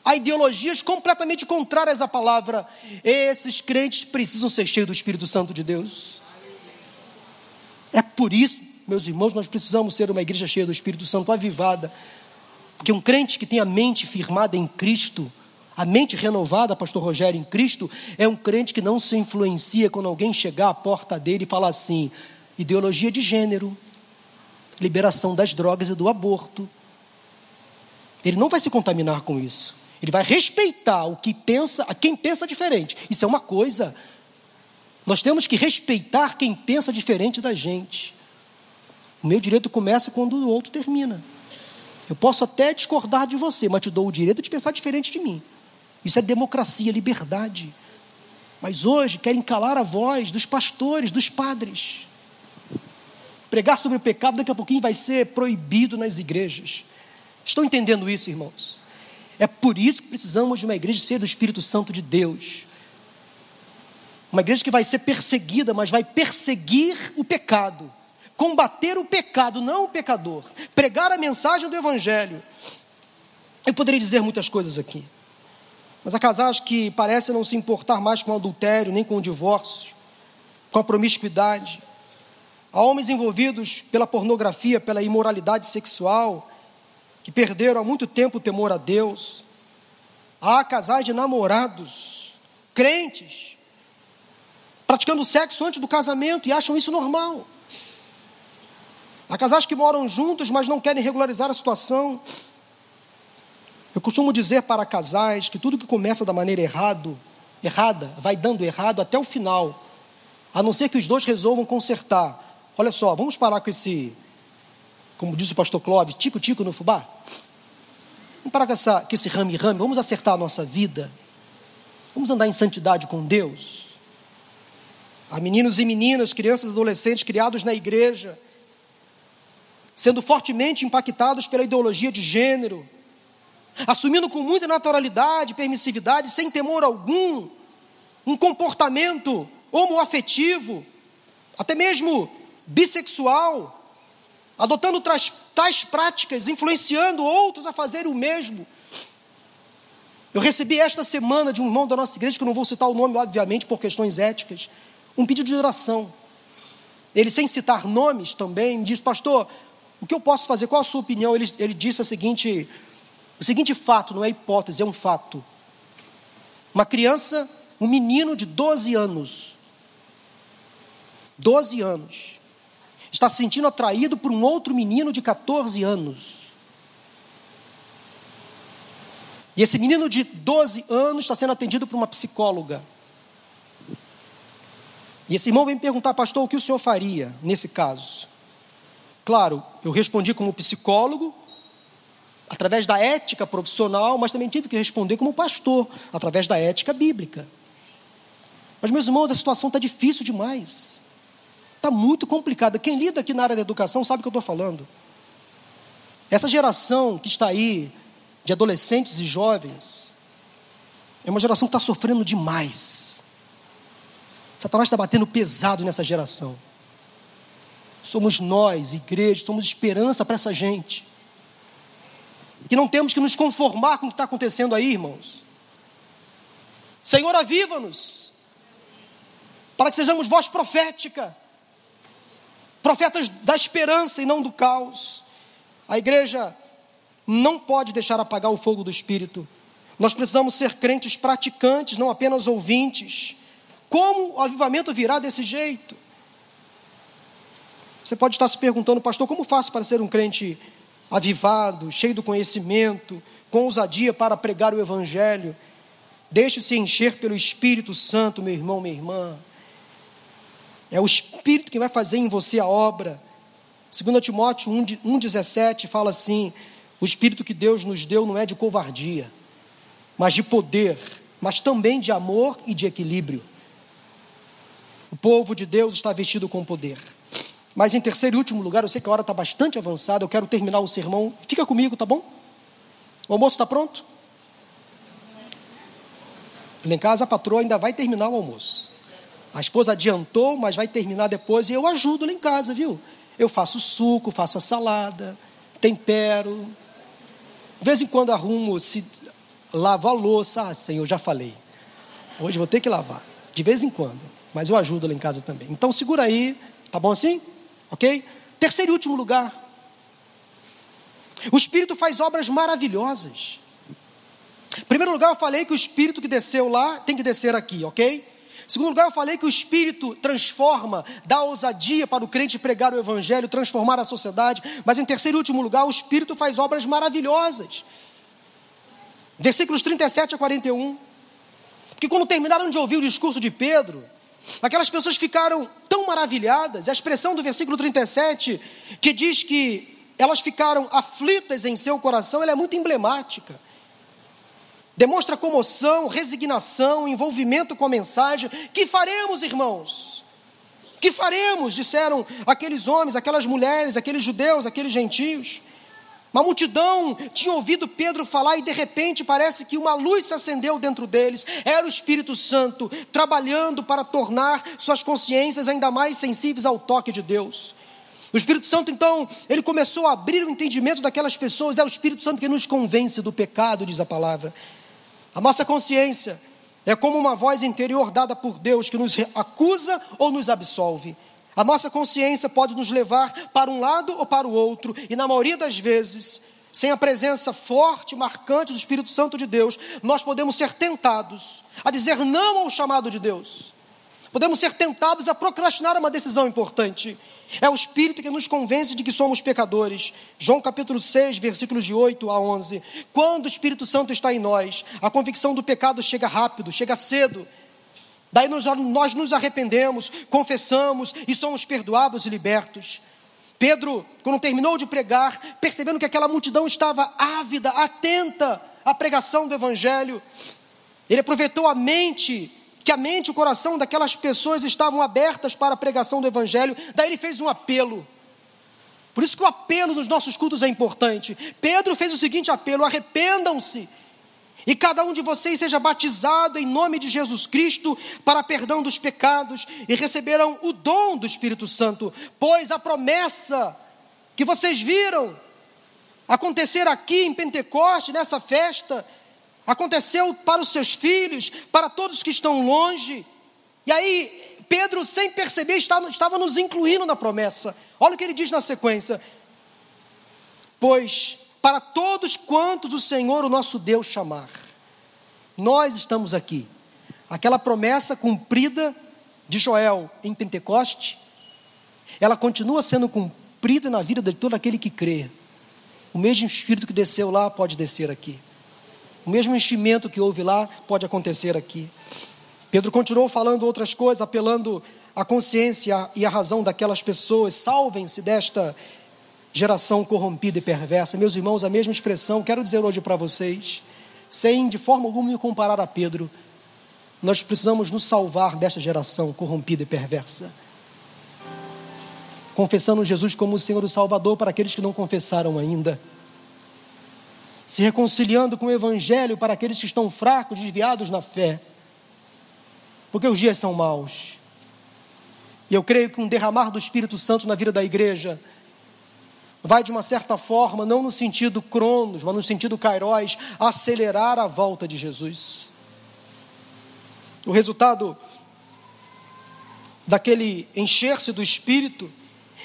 a ideologias completamente contrárias à palavra? Esses crentes precisam ser cheios do Espírito Santo de Deus. É por isso, meus irmãos, nós precisamos ser uma igreja cheia do Espírito Santo, avivada. Porque um crente que tem a mente firmada em Cristo, A mente renovada, pastor Rogério, em Cristo, é um crente que não se influencia quando alguém chegar à porta dele e falar assim: ideologia de gênero, liberação das drogas e do aborto. Ele não vai se contaminar com isso. Ele vai respeitar o que pensa, a quem pensa diferente. Isso é uma coisa. Nós temos que respeitar quem pensa diferente da gente. O meu direito começa quando o outro termina. Eu posso até discordar de você, mas te dou o direito de pensar diferente de mim. Isso é democracia, liberdade. Mas hoje querem calar a voz dos pastores, dos padres. Pregar sobre o pecado daqui a pouquinho vai ser proibido nas igrejas. Estão entendendo isso, irmãos? É por isso que precisamos de uma igreja cheia do Espírito Santo de Deus. Uma igreja que vai ser perseguida, mas vai perseguir o pecado combater o pecado, não o pecador, pregar a mensagem do Evangelho. Eu poderia dizer muitas coisas aqui, mas há casais que parecem não se importar mais com o adultério, nem com o divórcio, com a promiscuidade. Há homens envolvidos pela pornografia, pela imoralidade sexual, que perderam há muito tempo o temor a Deus. Há casais de namorados, crentes, praticando sexo antes do casamento e acham isso normal. Há casais que moram juntos, mas não querem regularizar a situação. Eu costumo dizer para casais que tudo que começa da maneira errado, errada, vai dando errado até o final, a não ser que os dois resolvam consertar. Olha só, vamos parar com esse, como diz o pastor Clóvis, tico-tico no fubá. Vamos parar com, essa, com esse rame-rame, vamos acertar a nossa vida. Vamos andar em santidade com Deus. Há meninos e meninas, crianças e adolescentes criados na igreja, sendo fortemente impactados pela ideologia de gênero, assumindo com muita naturalidade, permissividade, sem temor algum, um comportamento homoafetivo, até mesmo bissexual, adotando tais, práticas, influenciando outros a fazerem o mesmo. Eu recebi esta semana de um irmão da nossa igreja, que eu não vou citar o nome, obviamente, por questões éticas, um pedido de oração. Ele, sem citar nomes também, diz: Pastor, o que eu posso fazer? Qual a sua opinião? Ele, ele disse a seguinte, o seguinte fato, não é hipótese, é um fato. Uma criança, um menino de 12 anos, 12 anos, está se sentindo atraído por um outro menino de 14 anos. E esse menino de 12 anos está sendo atendido por uma psicóloga. E esse irmão vem perguntar, pastor, o que o senhor faria nesse caso? Claro, eu respondi como psicólogo, através da ética profissional, mas também tive que responder como pastor, através da ética bíblica. Mas, meus irmãos, a situação está difícil demais. Está muito complicada. Quem lida aqui na área da educação sabe o que eu estou falando. Essa geração que está aí, de adolescentes e jovens, é uma geração que está sofrendo demais. Satanás está batendo pesado nessa geração. Somos nós, igreja, somos esperança para essa gente. Que não temos que nos conformar com o que está acontecendo aí, irmãos. Senhor, aviva-nos, para que sejamos voz profética, profetas da esperança e não do caos. A igreja não pode deixar apagar o fogo do Espírito. Nós precisamos ser crentes praticantes, não apenas ouvintes. Como o avivamento virá desse jeito? Você pode estar se perguntando, pastor, como faço para ser um crente avivado, cheio do conhecimento, com ousadia para pregar o Evangelho? Deixe-se encher pelo Espírito Santo, meu irmão, minha irmã. É o Espírito que vai fazer em você a obra. 2 Timóteo 1,17 fala assim: o Espírito que Deus nos deu não é de covardia, mas de poder, mas também de amor e de equilíbrio. O povo de Deus está vestido com poder. Mas em terceiro e último lugar, eu sei que a hora está bastante avançada, eu quero terminar o sermão. Fica comigo, tá bom? O almoço está pronto? Lá em casa a patroa ainda vai terminar o almoço. A esposa adiantou, mas vai terminar depois e eu ajudo lá em casa, viu? Eu faço suco, faço a salada, tempero. De vez em quando arrumo, se lavo a louça. Ah, Senhor, já falei. Hoje vou ter que lavar. De vez em quando. Mas eu ajudo lá em casa também. Então segura aí, tá bom assim? Ok? Terceiro e último lugar. O Espírito faz obras maravilhosas. Em primeiro lugar, eu falei que o Espírito que desceu lá tem que descer aqui, ok? Em segundo lugar, eu falei que o Espírito transforma, dá ousadia para o crente pregar o Evangelho, transformar a sociedade. Mas em terceiro e último lugar, o Espírito faz obras maravilhosas. Versículos 37 a 41. Porque quando terminaram de ouvir o discurso de Pedro, aquelas pessoas ficaram tão maravilhadas. A expressão do versículo 37, que diz que elas ficaram aflitas em seu coração, ela é muito emblemática. Demonstra comoção, resignação, envolvimento com a mensagem. Que faremos, irmãos? Que faremos? Disseram aqueles homens, aquelas mulheres, aqueles judeus, aqueles gentios. Uma multidão tinha ouvido Pedro falar e de repente parece que uma luz se acendeu dentro deles. Era o Espírito Santo trabalhando para tornar suas consciências ainda mais sensíveis ao toque de Deus. O Espírito Santo, então, ele começou a abrir o entendimento daquelas pessoas. É o Espírito Santo que nos convence do pecado, diz a palavra. A nossa consciência é como uma voz interior dada por Deus que nos acusa ou nos absolve. A nossa consciência pode nos levar para um lado ou para o outro, e na maioria das vezes, sem a presença forte, marcante do Espírito Santo de Deus, nós podemos ser tentados a dizer não ao chamado de Deus. Podemos ser tentados a procrastinar uma decisão importante. É o Espírito que nos convence de que somos pecadores. João capítulo 6, versículos de 8 a 11. Quando o Espírito Santo está em nós, a convicção do pecado chega rápido, chega cedo. Daí nós, nós nos arrependemos, confessamos e somos perdoados e libertos. Pedro, quando terminou de pregar, percebendo que aquela multidão estava ávida, atenta à pregação do Evangelho, ele aproveitou a mente que a mente e o coração daquelas pessoas estavam abertas para a pregação do Evangelho, daí ele fez um apelo. Por isso que o apelo nos nossos cultos é importante. Pedro fez o seguinte apelo: arrependam-se, e cada um de vocês seja batizado em nome de Jesus Cristo para perdão dos pecados, e receberão o dom do Espírito Santo, pois a promessa que vocês viram acontecer aqui em Pentecoste, nessa festa, aconteceu para os seus filhos, para todos que estão longe. E aí, Pedro, sem perceber, estava, nos incluindo na promessa. Olha o que ele diz na sequência: Pois para todos quantos o Senhor, o nosso Deus, chamar, nós estamos aqui. Aquela promessa cumprida de Joel em Pentecoste, ela continua sendo cumprida na vida de todo aquele que crê. O mesmo Espírito que desceu lá pode descer aqui. O mesmo enchimento que houve lá pode acontecer aqui. Pedro continuou falando outras coisas, apelando à consciência e à razão daquelas pessoas. Salvem-se desta geração corrompida e perversa. Meus irmãos, a mesma expressão, quero dizer hoje para vocês, sem de forma alguma me comparar a Pedro, nós precisamos nos salvar desta geração corrompida e perversa. Confessando Jesus como o Senhor e Salvador para aqueles que não confessaram ainda se reconciliando com o Evangelho para aqueles que estão fracos, desviados na fé, porque os dias são maus. E eu creio que um derramar do Espírito Santo na vida da igreja vai, de uma certa forma, não no sentido cronos, mas no sentido kairos, acelerar a volta de Jesus. O resultado daquele encher-se do Espírito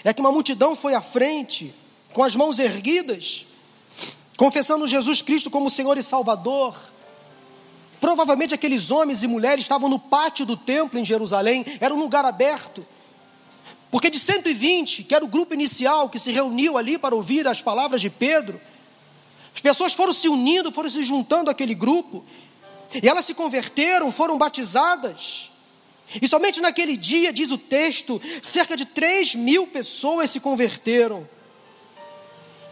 é que uma multidão foi à frente, com as mãos erguidas, confessando Jesus Cristo como Senhor e Salvador. Provavelmente aqueles homens e mulheres estavam no pátio do templo em Jerusalém, era um lugar aberto. Porque de 120, que era o grupo inicial que se reuniu ali para ouvir as palavras de Pedro, as pessoas foram se unindo, foram se juntando àquele grupo, e elas se converteram, foram batizadas. E somente naquele dia, diz o texto, cerca de 3 mil pessoas se converteram.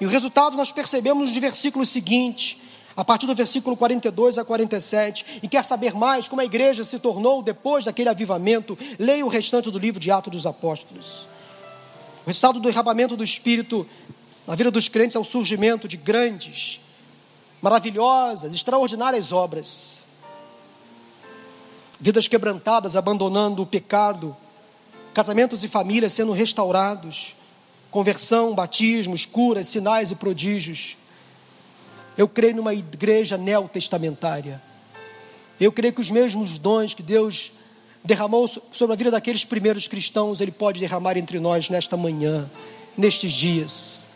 E o resultado nós percebemos no versículo seguinte, a partir do versículo 42 a 47. E quer saber mais como a igreja se tornou depois daquele avivamento? Leia o restante do livro de Atos dos Apóstolos. O resultado do derramamento do Espírito na vida dos crentes é o surgimento de grandes, maravilhosas, extraordinárias obras. Vidas quebrantadas, abandonando o pecado, casamentos e famílias sendo restaurados conversão, batismos, curas, sinais e prodígios. Eu creio numa igreja neotestamentária. Eu creio que os mesmos dons que Deus derramou sobre a vida daqueles primeiros cristãos, Ele pode derramar entre nós nesta manhã, nestes dias.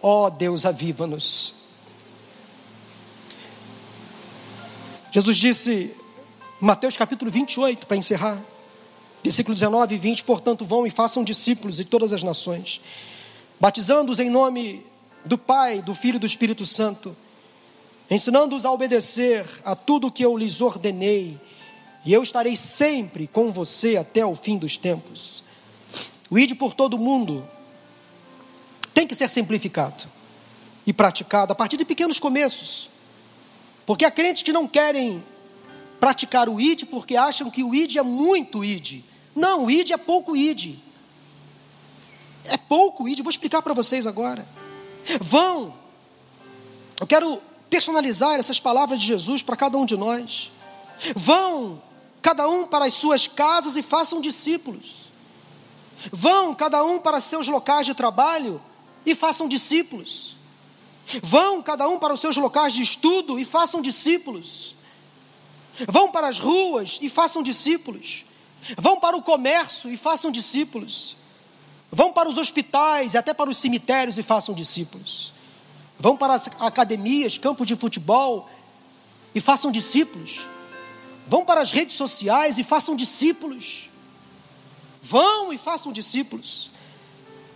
Ó oh, Deus, aviva-nos. Jesus disse, Mateus capítulo 28, para encerrar, versículo 19 e 20: Portanto, vão e façam discípulos de todas as nações, batizando-os em nome do Pai, do Filho e do Espírito Santo, ensinando-os a obedecer a tudo o que eu lhes ordenei, e eu estarei sempre com você até o fim dos tempos. O ide por todo mundo tem que ser simplificado e praticado a partir de pequenos começos. Porque há crentes que não querem praticar o id porque acham que o id é muito id. Não, o id é pouco id. É pouco id, vou explicar para vocês agora. Vão. Eu quero personalizar essas palavras de Jesus para cada um de nós. Vão, cada um para as suas casas e façam discípulos. Vão, cada um para seus locais de trabalho e façam discípulos. Vão, cada um para os seus locais de estudo e façam discípulos. Vão para as ruas e façam discípulos. Vão para o comércio e façam discípulos. Vão para os hospitais e até para os cemitérios e façam discípulos. Vão para as academias, campos de futebol e façam discípulos. Vão para as redes sociais e façam discípulos. Vão e façam discípulos.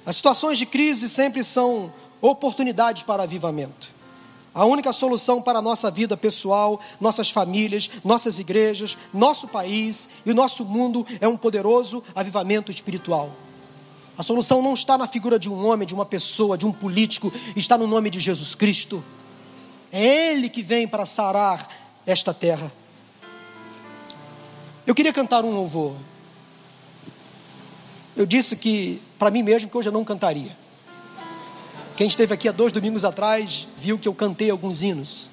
As situações de crise sempre são oportunidades para avivamento. A única solução para a nossa vida pessoal, nossas famílias, nossas igrejas, nosso país e o nosso mundo é um poderoso avivamento espiritual. A solução não está na figura de um homem, de uma pessoa, de um político, está no nome de Jesus Cristo. É Ele que vem para sarar esta terra. Eu queria cantar um louvor. Eu disse que, para mim mesmo, que hoje eu não cantaria. Quem esteve aqui há dois domingos atrás viu que eu cantei alguns hinos.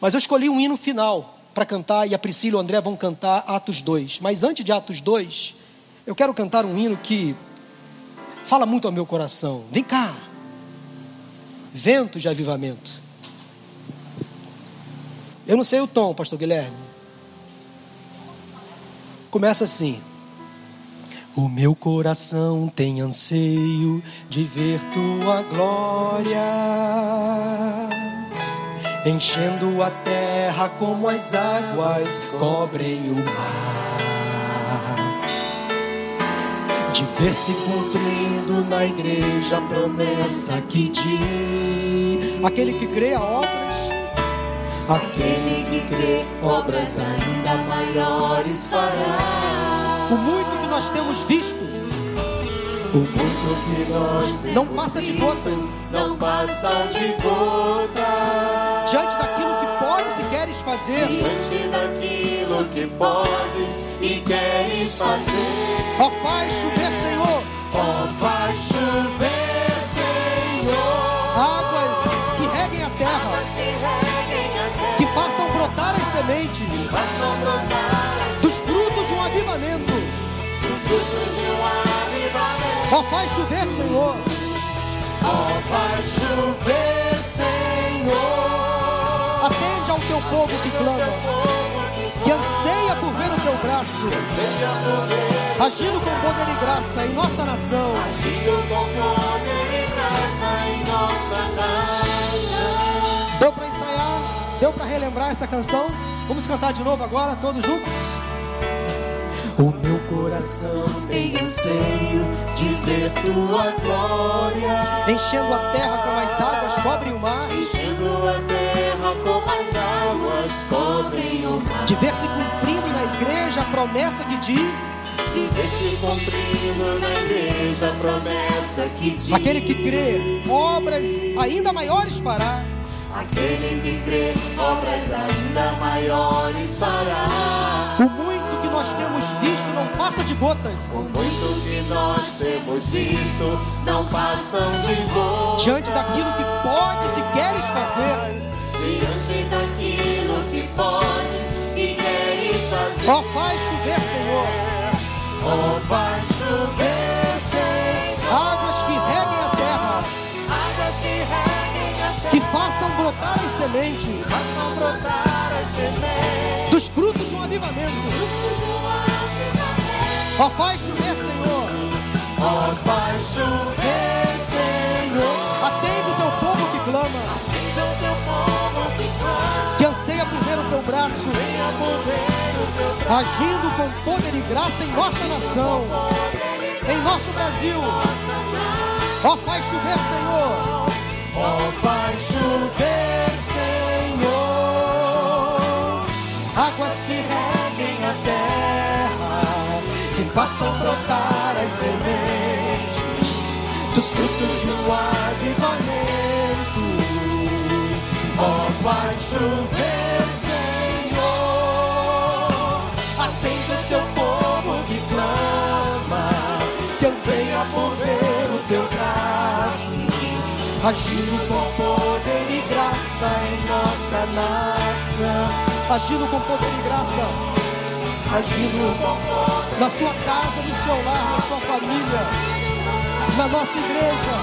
Mas eu escolhi um hino final para cantar e a Priscila e o André vão cantar Atos 2. Mas antes de Atos 2, eu quero cantar um hino que fala muito ao meu coração. Vem cá. Vento de avivamento. Eu não sei o tom, pastor Guilherme. Começa assim. O meu coração tem anseio de ver tua glória, enchendo a terra como as águas cobrem o mar. Ver se cumprindo na igreja a promessa que diz: aquele que crê a obras. Aquele que crê, obras ainda maiores fará. O muito nós temos visto. O muito que nós temos não passa de gotas. Não passam de gotas. Diante daquilo que podes e queres fazer. Diante daquilo que podes e queres fazer. Ó faz chover, oh, faz chover, Senhor. Águas que reguem a terra. Que, reguem a terra. que façam brotar as sementes. Brotar as dos frutos de um avivamento. Ó, oh, faz chover, Senhor. Ó, oh, faz chover, Senhor. Atende ao teu povo que clama, que anseia por ver o teu braço, agindo com poder e graça em nossa nação. Agindo com poder e graça em nossa nação. Deu para ensaiar? Deu para relembrar essa canção? Vamos cantar de novo agora, todos juntos? O meu coração tem anseio de ver tua glória, enchendo a terra como as águas cobrem o mar, enchendo a terra como as águas cobrem o mar, de ver se cumprindo na igreja a promessa que diz. De ver se cumprindo na igreja a promessa que diz. Aquele que crê, obras ainda maiores fará. Aquele que crê, obras ainda maiores fará. O nós temos visto não passa de gotas. O muito que nós temos visto não passam de gotas. Diante daquilo que podes e queres fazer. Diante daquilo que podes e queres fazer. Ó, oh, faz chover, Senhor. Ó, oh, faz chover, Senhor. Águas que reguem a terra. Águas que reguem a terra. Que façam brotar as sementes. Façam brotar as sementes. Frutos de um avivamento. Ó, oh, faz chover, Senhor. Ó, oh, faz chover, Senhor. Atende o teu povo que clama. Atende o teu povo que clama. Que anseia por ver o teu braço. isso, agindo com poder e graça em nossa nação, em nosso Brasil. Ó, faz chover, Senhor. Ó, faz chover, façam brotar as sementes dos frutos de um avivamento. Ó, faz chover, Senhor. Atende o teu povo que clama, que anseia por ver o teu braço. Agindo Com poder e graça em nossa nação. agindo com poder e graça, Agindo na sua casa, no seu lar, na sua família, na nossa igreja.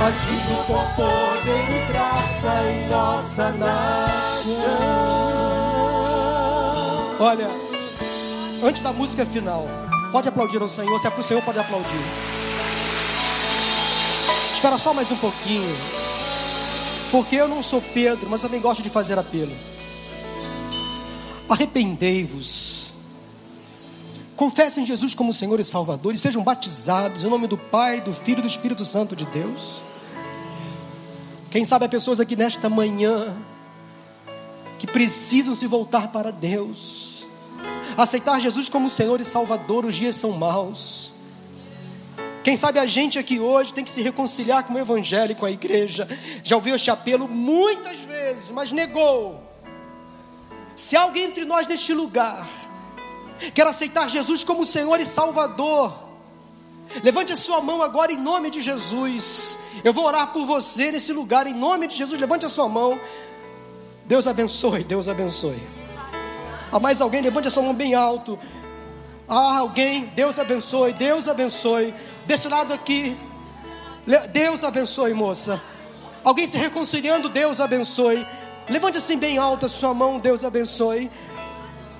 Agindo com poder e graça em nossa nação. Olha, antes da música final, pode aplaudir ao Senhor, se é para o Senhor, pode aplaudir. Espera só mais um pouquinho, porque eu não sou Pedro, mas também gosto de fazer apelo. Arrependei-vos, confessem Jesus como Senhor e Salvador e sejam batizados em nome do Pai, do Filho e do Espírito Santo de Deus. Quem sabe há pessoas aqui nesta manhã que precisam se voltar para Deus, aceitar Jesus como Senhor e Salvador. Os dias são maus. Quem sabe a gente aqui hoje tem que se reconciliar com o Evangelho, e com a igreja. Já ouviu este apelo muitas vezes, mas negou. Se há alguém entre nós neste lugar quer aceitar Jesus como Senhor e Salvador, levante a sua mão agora em nome de Jesus. Eu vou orar por você nesse lugar em nome de Jesus. Levante a sua mão. Deus abençoe, Deus abençoe. Há mais alguém? Levante a sua mão bem alto. Ah, alguém? Deus abençoe, Deus abençoe. Desse lado aqui. Deus abençoe, moça. Alguém se reconciliando, Deus abençoe. Levante assim bem alto a sua mão, Deus abençoe.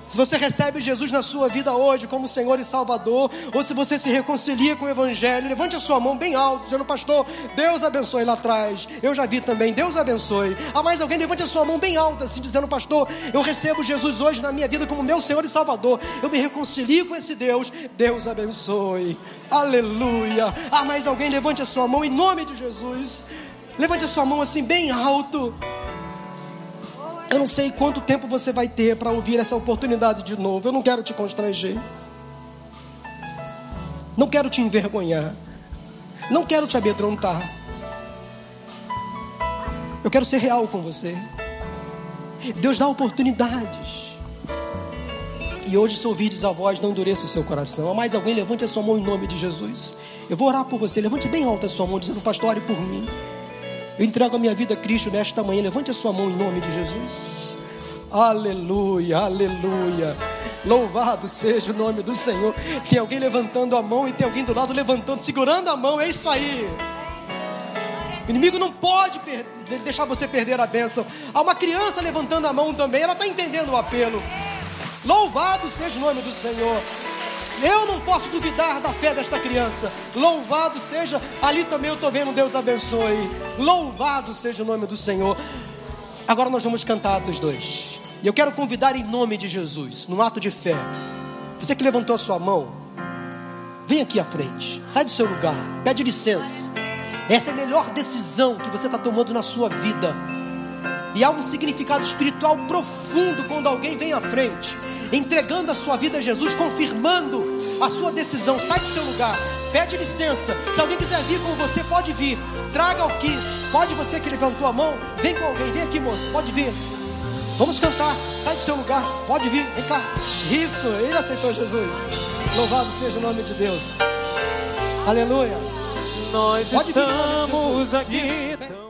Se você recebe Jesus na sua vida hoje como Senhor e Salvador, ou se você se reconcilia com o Evangelho, levante a sua mão bem alto, dizendo, pastor, Deus abençoe lá atrás. Eu já vi também, Deus abençoe. Há mais alguém, levante a sua mão bem alta, assim, dizendo, pastor, eu recebo Jesus hoje na minha vida como meu Senhor e Salvador. Eu me reconcilio com esse Deus. Deus abençoe. Aleluia. Há mais alguém, levante a sua mão em nome de Jesus. Levante a sua mão assim, bem alto. Eu não sei quanto tempo você vai ter para ouvir essa oportunidade de novo. Eu não quero te constranger. Não quero te envergonhar. Não quero te amedrontar. Eu quero ser real com você. Deus dá oportunidades. E hoje, se ouvides a voz, não endureça o seu coração. Há mais alguém, levante a sua mão em nome de Jesus. Eu vou orar por você. Levante bem alta a sua mão, dizendo, pastor, ore por mim. Eu entrego a minha vida a Cristo nesta manhã. Levante a sua mão em nome de Jesus. Aleluia, aleluia. Louvado seja o nome do Senhor. Tem alguém levantando a mão e tem alguém do lado levantando, segurando a mão. É isso aí. O inimigo não pode deixar você perder a bênção. Há uma criança levantando a mão também. Ela está entendendo o apelo. Louvado seja o nome do Senhor. Eu não posso duvidar da fé desta criança. Louvado seja, ali também eu estou vendo Deus abençoe. Louvado seja o nome do Senhor. Agora nós vamos cantar Atos 2. E eu quero convidar em nome de Jesus, num ato de fé. Você que levantou a sua mão, vem aqui à frente. Sai do seu lugar, pede licença. Essa é a melhor decisão que você está tomando na sua vida. E há um significado espiritual profundo quando alguém vem à frente, entregando a sua vida a Jesus, confirmando a sua decisão. Sai do seu lugar, pede licença. Se alguém quiser vir com você, pode vir. Traga aqui. Pode você que levantou a mão, vem com alguém. Vem aqui, moça, pode vir. Vamos cantar. Sai do seu lugar, pode vir. Vem cá. Isso, ele aceitou Jesus. Louvado seja o nome de Deus. Aleluia. Nós Pode vir, estamos Jesus. aqui